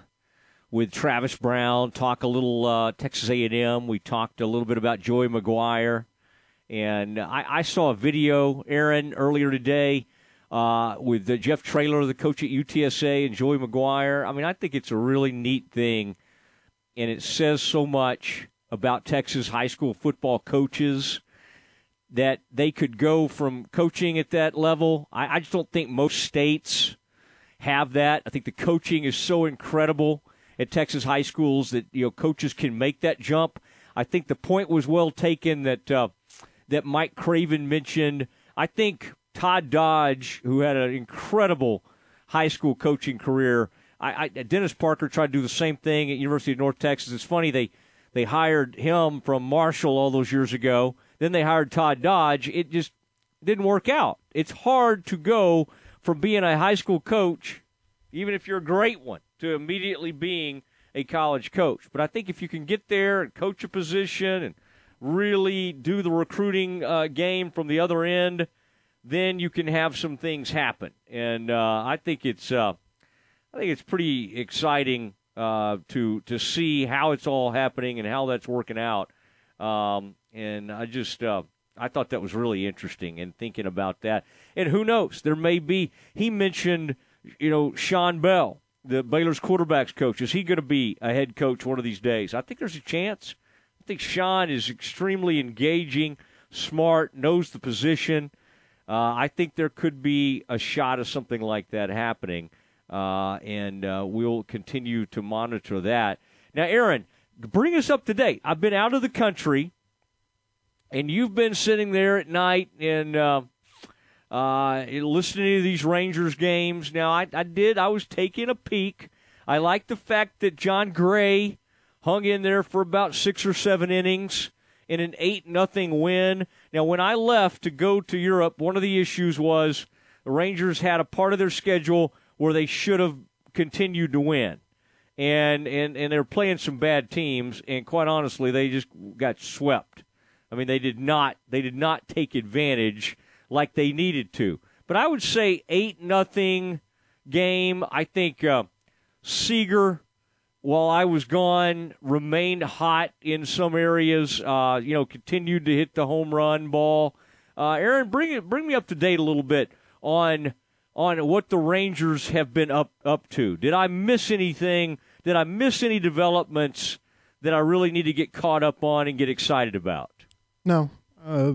S2: with Travis Brown, talk a little uh, Texas A&M. We talked a little bit about Joey McGuire, and I, I saw a video, Aaron, earlier today uh, with Jeff Traylor, the coach at UTSA, and Joey McGuire. I mean, I think it's a really neat thing, and it says so much about Texas high school football coaches that they could go from coaching at that level. I, I just don't think most states have that. I think the coaching is so incredible at Texas high schools that you know coaches can make that jump. I think the point was well taken that uh, that Mike Craven mentioned. I think Todd Dodge, who had an incredible high school coaching career, I, I Dennis Parker tried to do the same thing at University of North Texas. It's funny they they hired him from Marshall all those years ago. Then they hired Todd Dodge. It just didn't work out. It's hard to go from being a high school coach, even if you're a great one, to immediately being a college coach. But I think if you can get there and coach a position and really do the recruiting uh, game from the other end, then you can have some things happen. And uh, I think it's uh, I think it's pretty exciting uh, to to see how it's all happening and how that's working out. Um, and I just uh, I thought that was really interesting and thinking about that. And who knows? There may be. He mentioned, you know, Shawn Bell, the Baylor's quarterbacks coach. Is he going to be a head coach one of these days? I think there's a chance. I think Shawn is extremely engaging, smart, knows the position. Uh, I think there could be a shot of something like that happening, uh, and uh, we'll continue to monitor that. Now, Aaron, bring us up to date. I've been out of the country and you've been sitting there at night and uh, uh, listening to these Rangers games. Now, I, I did. I was taking a peek. I like the fact that Jon Gray hung in there for about six or seven innings in an eight nothing win. Now, when I left to go to Europe, one of the issues was the Rangers had a part of their schedule where they should have continued to win. And, and and they're playing some bad teams, and quite honestly, they just got swept. I mean, they did not they did not take advantage like they needed to. But I would say eight nothing game. I think uh, Seager, while I was gone, remained hot in some areas. Uh, you know, continued to hit the home run ball. Uh, Aaron, bring it bring me up to date a little bit on on what the Rangers have been up up to. Did I miss anything? Did I miss any developments that I really need to get caught up on and get excited about?
S3: No. Uh,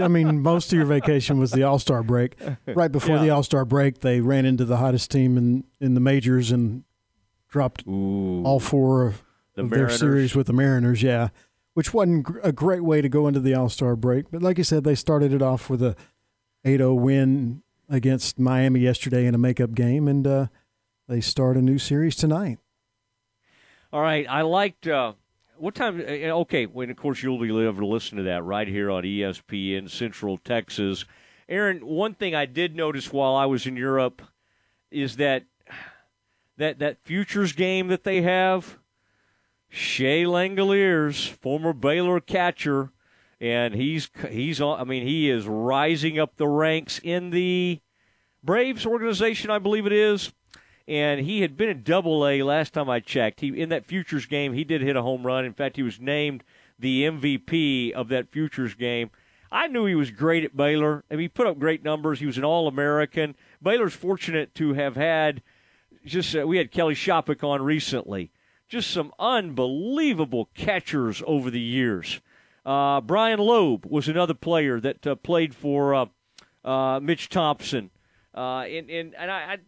S3: I mean, most of your vacation was the All Star break. Right before
S2: Yeah.
S3: the All Star break, they ran into the hottest team in, in the majors and dropped all four of,
S2: The
S3: of their series with the Mariners. Yeah, which wasn't a great way to go into the All Star break. But like you said, they started it off with a 8-0 win against Miami yesterday in a makeup game, and uh, they start a new series tonight.
S2: All right, I liked. Uh, what time? uh, Okay, when of course you'll be able to listen to that right here on ESPN Central Texas. Aaron, one thing I did notice while I was in Europe is that that that futures game that they have. Shea Langeliers, former Baylor catcher, and he's he's. I mean, he is rising up the ranks in the Braves organization, I believe it is. And he had been in Double A last time I checked. He in that futures game, he did hit a home run. In fact, he was named the MVP of that futures game. I knew he was great at Baylor. I mean, he put up great numbers. He was an All American. Baylor's fortunate to have had just uh, we had Kelly Shoppach on recently. Just some unbelievable catchers over the years. Uh, Brian Loeb was another player that uh, played for uh, uh, Mitch Thompson. Uh, and and, and I, I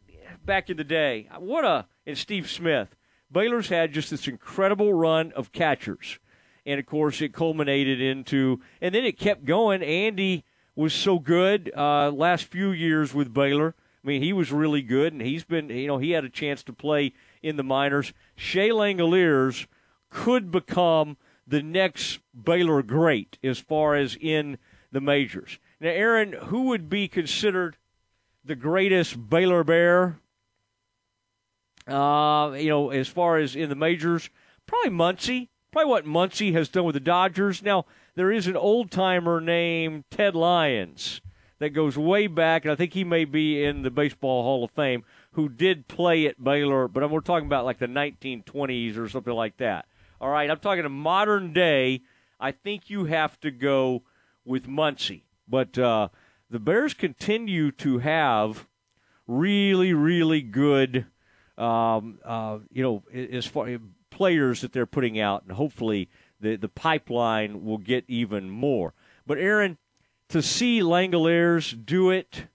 S2: back in the day, what a and Steve Smith. Baylor's had just this incredible run of catchers, and of course it culminated into and then it kept going. Andy was so good uh, last few years with Baylor. I mean, he was really good, and he's been you know he had a chance to play in the minors. Shea Langeliers could become the next Baylor great as far as in the majors. Now, Aaron, who would be considered the greatest Baylor Bear? Uh, you know, as far as in the majors, probably Muncy. Probably what Muncy has done with the Dodgers. Now, there is an old timer named Ted Lyons that goes way back, and I think he may be in the Baseball Hall of Fame, who did play at Baylor, but we're talking about like the 1920s or something like that. All right, I'm talking a modern day. I think you have to go with Muncy. But uh, the Bears continue to have really, really good, um, uh, you know, as far players that they're putting out, and hopefully the the pipeline will get even more. But Aaron, to see Langeliers do it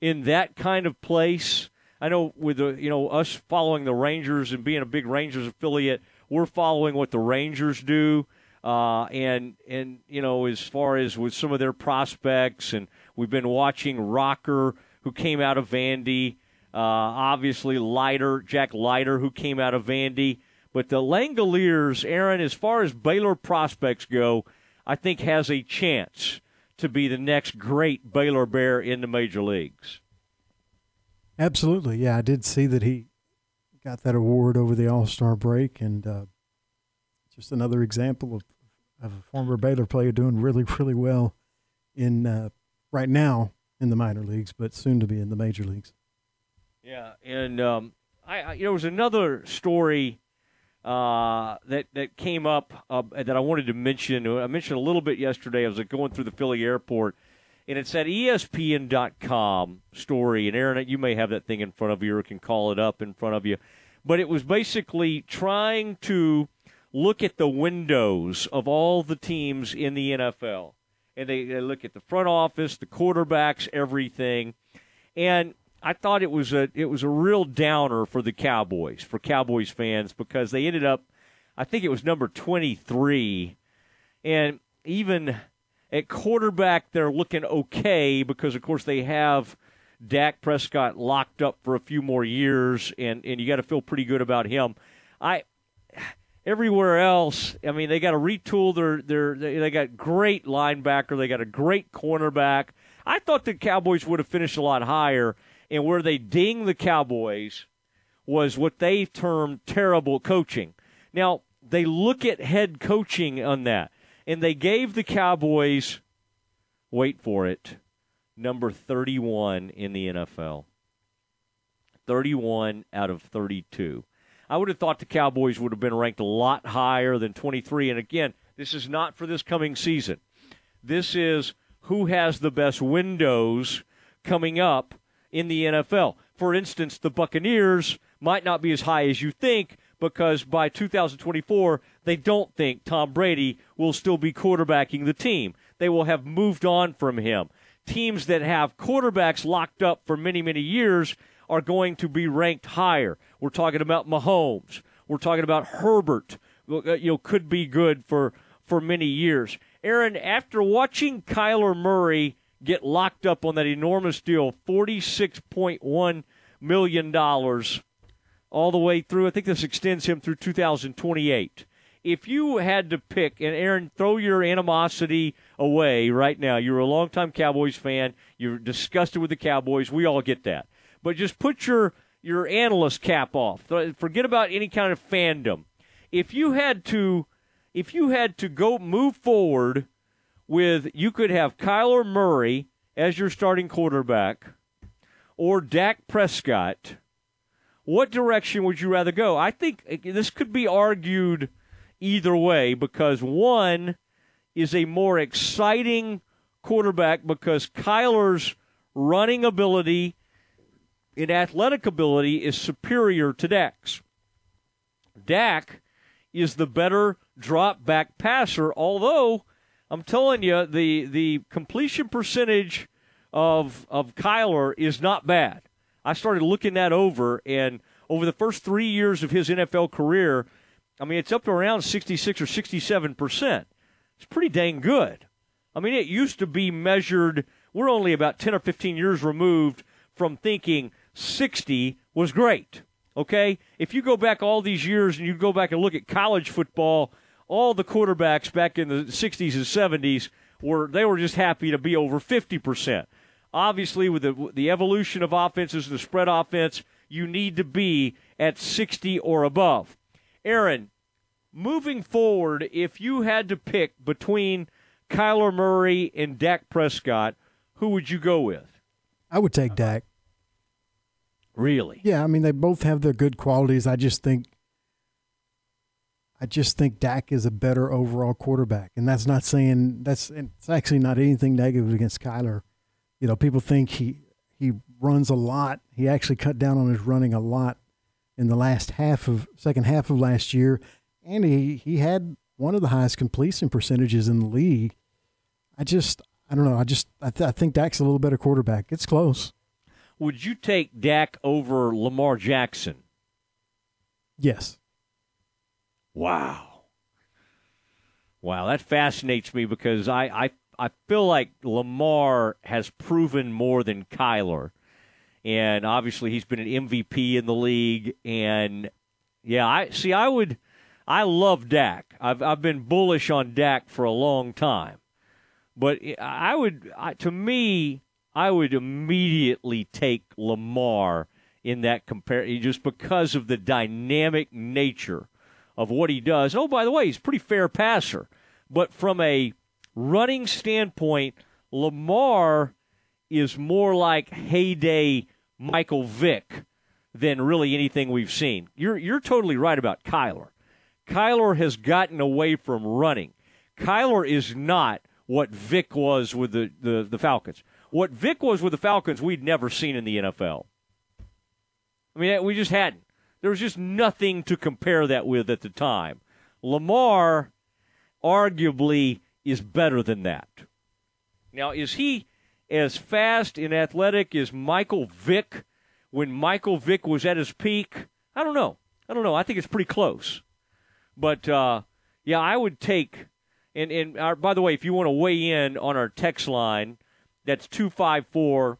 S2: in that kind of place, I know with the you know us following the Rangers and being a big Rangers affiliate, we're following what the Rangers do. Uh, and and you know as far as with some of their prospects, and we've been watching Rocker, who came out of Vandy, uh, obviously Leiter, Jack Leiter, who came out of Vandy. But the Langeliers, Aaron, as far as Baylor prospects go, I think has a chance to be the next great Baylor Bear in the major leagues.
S3: Absolutely, yeah. I did see that he got that award over the All Star break, and uh, just another example of, of a former Baylor player doing really, really well in uh, right now in the minor leagues, but soon to be in the major leagues.
S2: Yeah, and um, I, I there was another story uh, that that came up uh, that I wanted to mention. I mentioned a little bit yesterday. I was like, going through the Philly airport, and it's at E ESPN.com story. And Aaron, you may have that thing in front of you, or can call it up in front of you. But it was basically trying to look at the windows of all the teams in the NFL, and they, they look at the front office, the quarterbacks, everything, and I thought it was a it was a real downer for the Cowboys, for Cowboys fans, because they ended up, I think it was number twenty three, and even at quarterback they're looking okay because of course they have Dak Prescott locked up for a few more years, and and you got to feel pretty good about him. I everywhere else, I mean, they got to retool their their. They, they got great linebacker. They got a great cornerback. I thought the Cowboys would have finished a lot higher, and where they ding the Cowboys was what they termed terrible coaching. Now they look at head coaching on that, and they gave the Cowboys, wait for it, number 31 in the NFL. 31 out of 32. I would have thought the Cowboys would have been ranked a lot higher than 23. And again, this is not for this coming season. This is who has the best windows coming up in the NFL. For instance, the Buccaneers might not be as high as you think because by 2024, they don't think Tom Brady will still be quarterbacking the team. They will have moved on from him. Teams that have quarterbacks locked up for many, many years are going to be ranked higher. We're talking about Mahomes. We're talking about Herbert. Uh, you know, could be good for for many years. Aaron, after watching Kyler Murray get locked up on that enormous deal, forty-six point one million dollars, all the way through. I think this extends him through 2028. If you had to pick, and Aaron, throw your animosity away right now. You're a longtime Cowboys fan. You're disgusted with the Cowboys. We all get that but just put your your analyst cap off. Forget about any kind of fandom. If you had to, if you had to go move forward with, you could have Kyler Murray as your starting quarterback, or Dak Prescott. What direction would you rather go? I think eh, this could be argued either way because one is a more exciting quarterback because Kyler's running ability in athletic ability is superior to Dak's. Dak is the better drop back passer, although I'm telling you, the, the completion percentage of, of Kyler is not bad. I started looking that over, and over the first three years of his NFL career, I mean, it's up to around 66 or 67 percent. It's pretty dang good. I mean, it used to be measured, we're only about 10 or 15 years removed from thinking 60 was great. Okay? If you go back all these years and you go back and look at college football, all the quarterbacks back in the 60s and 70s were they were just happy to be over 50%. Obviously with the the evolution of offenses, the spread offense, you need to be at 60 or above. Aaron, moving forward, if you had to pick between Kyler Murray and Dak Prescott, who would you go with?
S3: I would take Dak.
S2: Really?
S3: Yeah, I mean they both have their good qualities. I just think I just think Dak is a better overall quarterback. And that's not saying that's it's actually not anything negative against Kyler. You know, people think he he runs a lot. He actually cut down on his running a lot in the last half of second half of last year. And he, he had one of the highest completion percentages in the league. I just I don't know. I just I, th- I think Dak's a little better quarterback. It's close
S2: would you take Dak over Lamar Jackson?
S3: Yes.
S2: Wow. Wow, that fascinates me because I, I I feel like Lamar has proven more than Kyler. And obviously he's been an MVP in the league and yeah, I see I would I love Dak. I've I've been bullish on Dak for a long time. But I would I, to me I would immediately take Lamar in that comparison just because of the dynamic nature of what he does. Oh, by the way, he's a pretty fair passer. But from a running standpoint, Lamar is more like heyday Michael Vick than really anything we've seen. You're you're totally right about Kyler. Kyler has gotten away from running. Kyler is not what Vick was with the, the, the Falcons. What Vick was with the Falcons, we'd never seen in the NFL. I mean, we just hadn't. There was just nothing to compare that with at the time. Lamar, arguably, is better than that. Now, is he as fast and athletic as Michael Vick when Michael Vick was at his peak? I don't know. I don't know. I think it's pretty close. But uh, yeah, I would take. And and our, by the way, if you want to weigh in on our text line, that's 254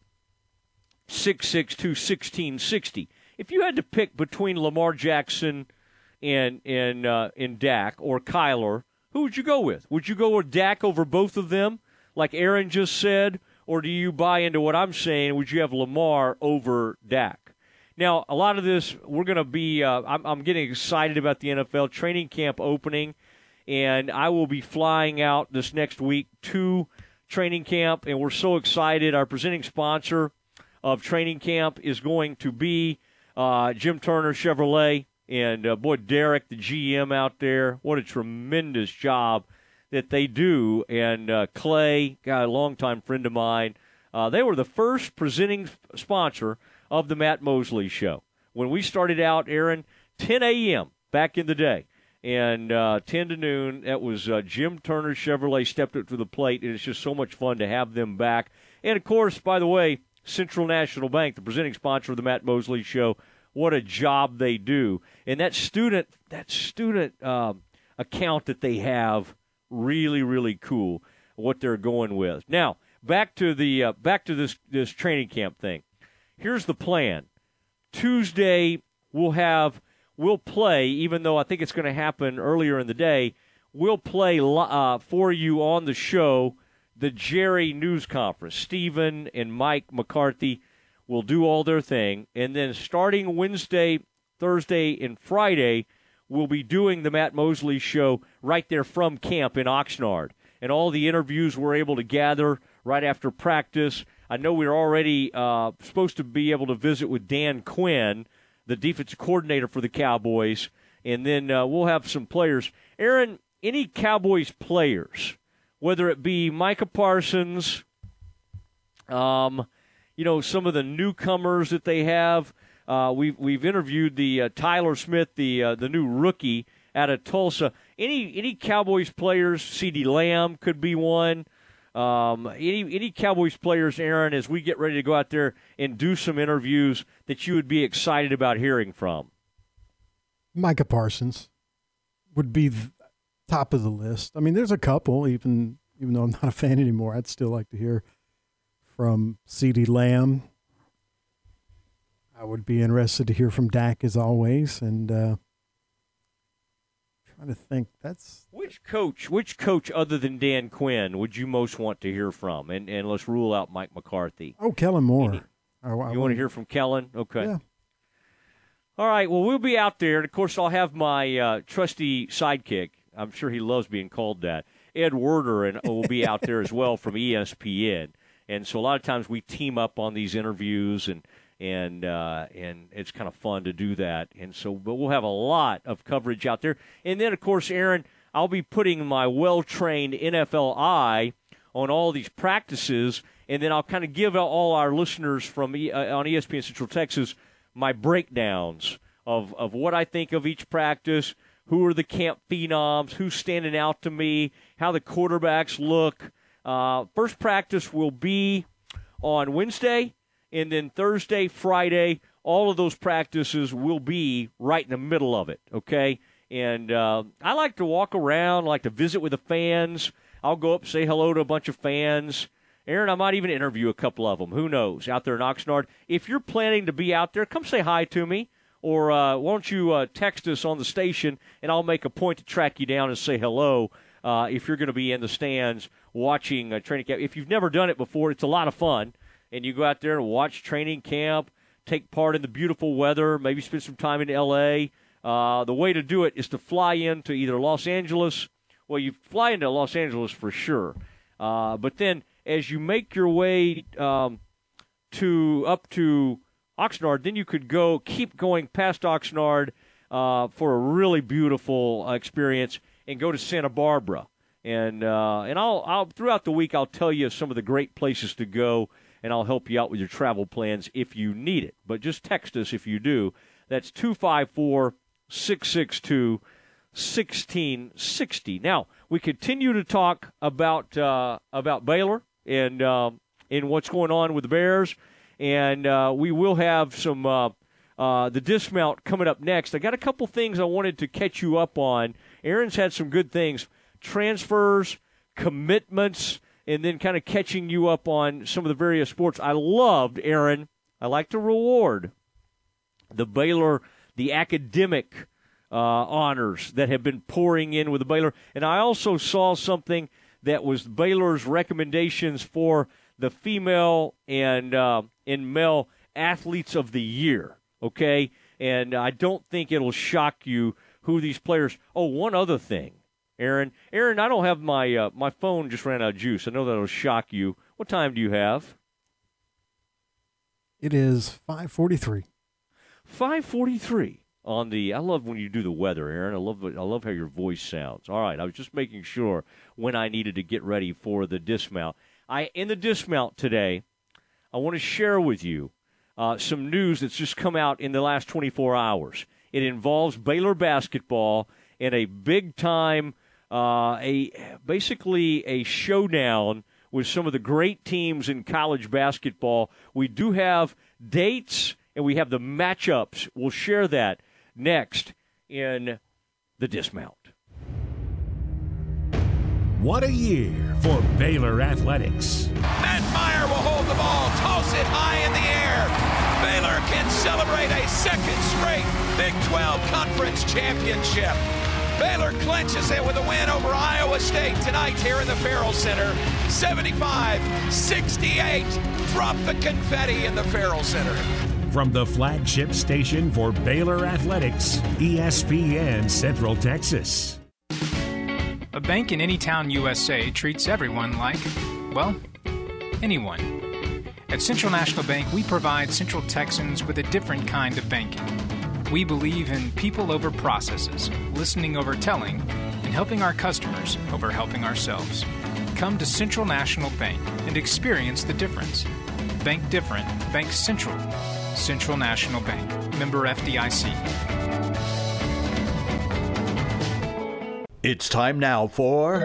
S2: 662 1660. If you had to pick between Lamar Jackson and and uh, in Dak or Kyler, who would you go with? Would you go with Dak over both of them, like Aaron just said, or do you buy into what I'm saying? Would you have Lamar over Dak? Now, a lot of this, we're going to be, uh, I'm, I'm getting excited about the NFL training camp opening, and I will be flying out this next week to training camp, and we're so excited. Our presenting sponsor of training camp is going to be uh, Jim Turner Chevrolet. And uh, boy, Derek, the GM out there, what a tremendous job that they do. And uh, Clay, guy, a longtime friend of mine, uh, they were the first presenting sponsor of the Matt Mosley Show. When we started out, Aaron, 10 a.m. back in the day, and uh, 10 to noon, that was uh, Jim Turner Chevrolet stepped up to the plate, and it's just so much fun to have them back. And of course, by the way, Central National Bank, the presenting sponsor of the Matt Mosley Show. What a job they do, and that student that student uh, account that they have really really cool. What they're going with now. Back to the uh, back to this this training camp thing. Here's the plan. Tuesday we'll have we'll play, even though I think it's going to happen earlier in the day. We'll play uh, for you on the show the Jerry News Conference. Stephen and Mike McCarthy will do all their thing. And then starting Wednesday, Thursday, and Friday, we'll be doing the Matt Mosley show right there from camp in Oxnard. And all the interviews we're able to gather right after practice. I know we're already uh, supposed to be able to visit with Dan Quinn, the defensive coordinator for the Cowboys. And then uh, we'll have some players. Aaron, any Cowboys players whether it be Micah Parsons, um, you know, some of the newcomers that they have. Uh, we've we've interviewed the uh, Tyler Smith, the uh, the new rookie out of Tulsa. Any any Cowboys players? CeeDee Lamb could be one. Um, any any Cowboys players, Aaron, as we get ready to go out there and do some interviews that you would be excited about hearing from?
S3: Micah Parsons would be top of the list. I mean, there's a couple, even even though I'm not a fan anymore. I'd still like to hear from CeeDee Lamb. I would be interested to hear from Dak as always, and uh, trying to think. That's
S2: which coach, which coach other than Dan Quinn would you most want to hear from? And and let's rule out Mike McCarthy.
S3: Oh, Kellen Moore. Any,
S2: I, I you want to hear from Kellen? Okay. Yeah. All right. Well, we'll be out there, and of course, I'll have my uh, trusty sidekick I'm sure he loves being called that. Ed Werder and will be out there as well from ESPN. And so a lot of times we team up on these interviews and and uh, and it's kind of fun to do that. And so, but we'll have a lot of coverage out there. And then, of course, Aaron, I'll be putting my well-trained NFL eye on all these practices, and then I'll kind of give all our listeners from uh, on ESPN Central Texas my breakdowns of of what I think of each practice, who are the camp phenoms, who's standing out to me, how the quarterbacks look. Uh, first practice will be on Wednesday, and then Thursday, Friday, all of those practices will be right in the middle of it, okay? And uh, I like to walk around, like to visit with the fans. I'll go up, say hello to a bunch of fans. Aaron, I might even interview a couple of them. Who knows? Out there in Oxnard. If you're planning to be out there, come say hi to me or uh, why don't you uh, text us on the station and I'll make a point to track you down and say hello uh, if you're going to be in the stands watching a training camp. If you've never done it before, it's a lot of fun, and you go out there and watch training camp, take part in the beautiful weather, maybe spend some time in L.A. Uh, the way to do it is to fly into either Los Angeles. Well, you fly into Los Angeles for sure, uh, but then as you make your way um, to up to Oxnard, then you could go keep going past Oxnard uh, for a really beautiful experience and go to Santa Barbara. And uh, and I'll I'll throughout the week I'll tell you some of the great places to go and I'll help you out with your travel plans if you need it. But just text us if you do. That's 254 662 1660. Now, we continue to talk about uh, about Baylor and um, and what's going on with the Bears and uh, we will have some uh, uh, the dismount coming up next. I got a couple things I wanted to catch you up on. Aaron's had some good things, transfers, commitments, and then kind of catching you up on some of the various sports. I loved Aaron. I like to reward the Baylor, the academic uh, honors that have been pouring in with the Baylor. And I also saw something that was Baylor's recommendations for the female and uh, and male athletes of the year. Okay, and I don't think it'll shock you who these players. Oh, one other thing, Aaron. Aaron, I don't have my uh, my phone just ran out of juice. I know that'll shock you. What time do you have?
S3: It is five forty-three.
S2: Five forty-three on the. I love when you do the weather, Aaron. I love I love how your voice sounds. All right, I was just making sure when I needed to get ready for the dismount. I in the dismount today. I want to share with you uh, some news that's just come out in the last 24 hours. It involves Baylor basketball and a big time, uh, a basically a showdown with some of the great teams in college basketball. We do have dates and we have the matchups. We'll share that next in the dismount.
S13: What a year for Baylor Athletics.
S7: Matt Mayer will hold the ball, toss it high in the air. Baylor can celebrate a second straight Big 12 Conference Championship. Baylor clinches it with a win over Iowa State tonight here in the Ferrell Center. 75 68. Drop the confetti in the Ferrell Center.
S13: From the flagship station for Baylor Athletics, ESPN Central Texas.
S28: A bank in any town USA treats everyone like, well, anyone. At Central National Bank, we provide Central Texans with a different kind of banking. We believe in people over processes, listening over telling, and helping our customers over helping ourselves. Come to Central National Bank and experience the difference. Bank different, Bank Central. Central National Bank, member FDIC.
S29: It's time now for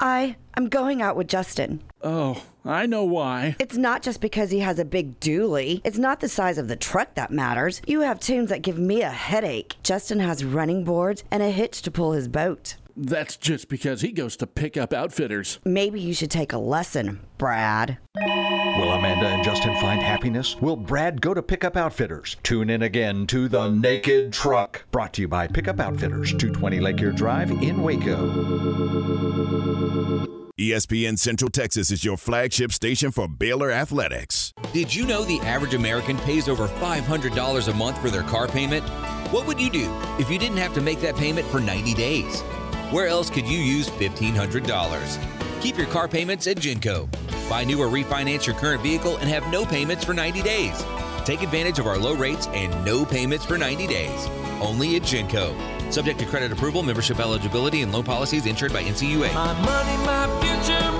S15: I I'm going out with Justin.
S5: Oh, I know why.
S15: It's not just because he has a big dually. It's not the size of the truck that matters. You have tunes that give me a headache. Justin has running boards and a hitch to pull his boat.
S5: That's just because he goes to pick up outfitters.
S15: Maybe you should take a lesson, Brad.
S29: Will Amanda and Justin find happiness? Will Brad go to Pickup Outfitters? Tune in again to The Naked Truck, brought to you by Pickup Outfitters, 220 Lake Erie Drive in Waco.
S4: ESPN Central Texas is your flagship station for Baylor Athletics.
S30: Did you know the average American pays over $500 a month for their car payment? What would you do if you didn't have to make that payment for 90 days? Where else could you use $1,500? Keep your car payments at Genco. Buy new or refinance your current vehicle and have no payments for 90 days. Take advantage of our low rates and no payments for 90 days. Only at Genco. Subject to credit approval, membership eligibility, and loan policies insured by NCUA.
S14: My money, my future,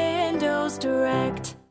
S14: Direct.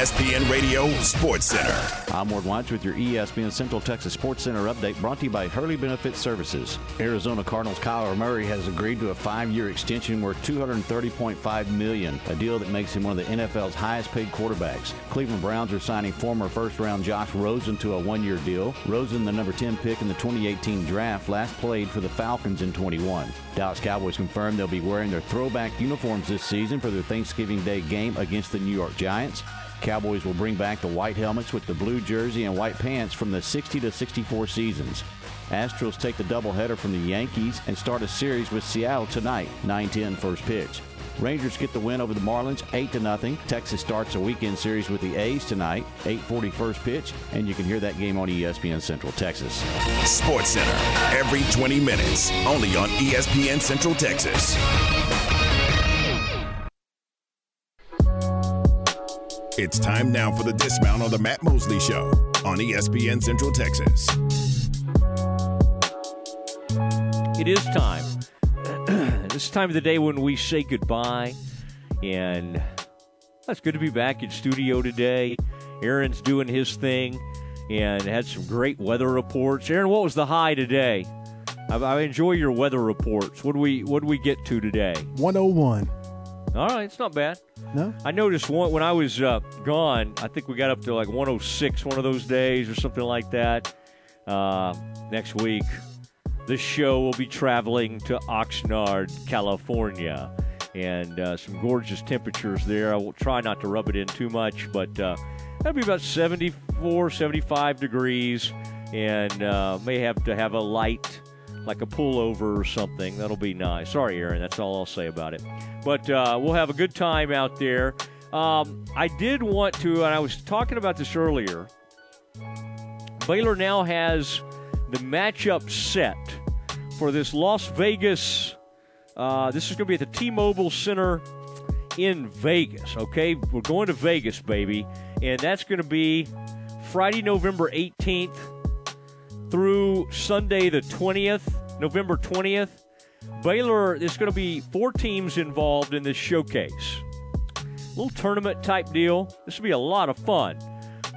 S4: ESPN Radio Sports Center.
S10: I'm Ward Watch with your ESPN Central Texas Sports Center update brought to you by Hurley Benefit Services. Arizona Cardinals Kyler Murray has agreed to a five-year extension worth 230.5 million, a deal that makes him one of the NFL's highest-paid quarterbacks. Cleveland Browns are signing former first-round Josh Rosen to a one-year deal. Rosen, the number 10 pick in the 2018 draft, last played for the Falcons in 21. Dallas Cowboys confirmed they'll be wearing their throwback uniforms this season for their Thanksgiving Day game against the New York Giants. Cowboys will bring back the white helmets with the blue jersey and white pants from the 60 to 64 seasons. Astros take the doubleheader from the Yankees and start a series with Seattle tonight, 9-10 first pitch. Rangers get the win over the Marlins, 8 to nothing. Texas starts a weekend series with the A's tonight, 8:40 first pitch, and you can hear that game on ESPN Central Texas.
S4: Sports Center every 20 minutes, only on ESPN Central Texas. It's time now for the dismount on the Matt Mosley Show on ESPN Central Texas.
S2: It is time. this time of the day when we say goodbye, and it's good to be back in studio today. Aaron's doing his thing, and had some great weather reports. Aaron, what was the high today? I, I enjoy your weather reports. What do we what do we get to today?
S3: 101.
S2: All right, it's not bad.
S3: No?
S2: I noticed one when I was uh, gone. I think we got up to like 106 one of those days or something like that. Uh, next week, the show will be traveling to Oxnard, California, and uh, some gorgeous temperatures there. I will try not to rub it in too much, but uh, that'll be about 74, 75 degrees, and uh, may have to have a light like a pullover or something. That'll be nice. Sorry, Aaron. That's all I'll say about it. But uh, we'll have a good time out there. Um, I did want to, and I was talking about this earlier. Baylor now has the matchup set for this Las Vegas. Uh, this is going to be at the T-Mobile Center in Vegas. Okay, we're going to Vegas, baby, and that's going to be Friday, November 18th through Sunday the 20th, November 20th. Baylor, there's going to be four teams involved in this showcase. Little tournament type deal. This will be a lot of fun.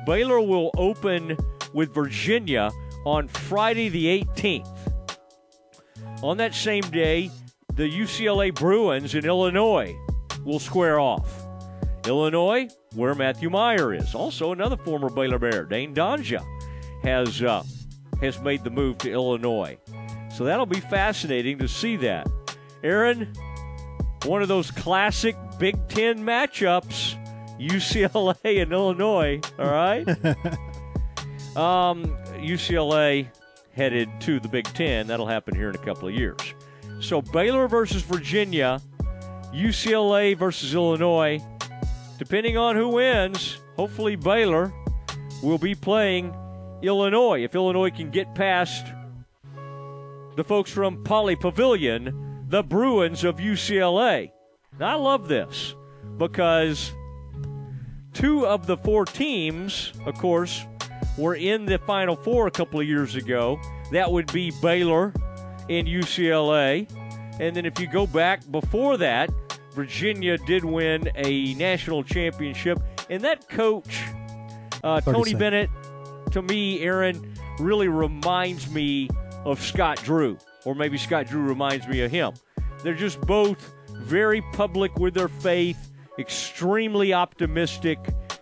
S2: Baylor will open with Virginia on Friday the 18th. On that same day, the UCLA Bruins in Illinois will square off. Illinois, where Matthew Mayer is, also another former Baylor Bear, Dain Dainja, has uh, has made the move to Illinois. So that'll be fascinating to see that. Aaron, one of those classic Big Ten matchups, UCLA and Illinois. All right. um, UCLA headed to the Big Ten. That'll happen here in a couple of years. So Baylor versus Virginia, UCLA versus Illinois. Depending on who wins, hopefully Baylor will be playing Illinois. If Illinois can get past the folks from Pauley Pavilion, the Bruins of UCLA. Now, I love this because two of the four teams, of course, were in the Final Four a couple of years ago. That would be Baylor and UCLA. And then if you go back before that, Virginia did win a national championship. And that coach, uh, Tony Bennett, to me, Aaron, really reminds me of Scott Drew. Or maybe Scott Drew reminds me of him. They're just both very public with their faith, extremely optimistic,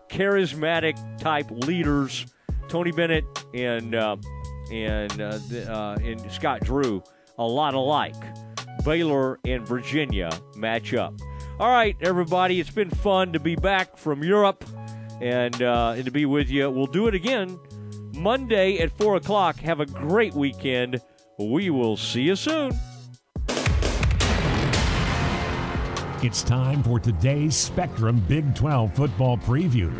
S2: charismatic type leaders. Tony Bennett and uh, and uh, uh, and Scott Drew, a lot alike. Baylor and Virginia match up. All right, everybody, it's been fun to be back from Europe and uh, and to be with you. We'll do it again Monday at four o'clock. Have a great weekend. We will see you soon.
S13: It's time for today's Spectrum Big 12 football preview.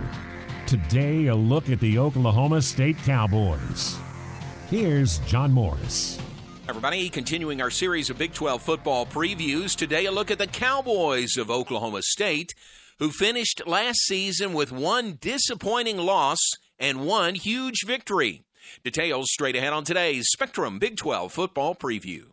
S13: Today, a look at the Oklahoma State Cowboys. Here's John Morris.
S7: Everybody, continuing our series of Big 12 football previews. Today, a look at the Cowboys of Oklahoma State, who finished last season with one disappointing loss and one huge victory. Details straight ahead on today's Spectrum Big 12 football preview.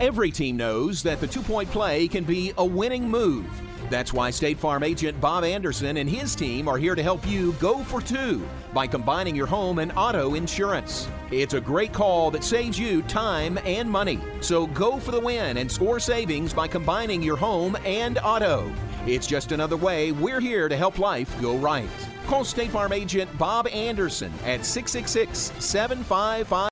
S7: Every team knows that the two point play can be a winning move. That's why State Farm agent Bob Anderson and his team are here to help you go for two by combining your home and auto insurance. It's a great call that saves you time and money. So go for the win and score savings by combining your home and auto. It's just another way we're here to help life go right. Call State Farm agent Bob Anderson at 666 755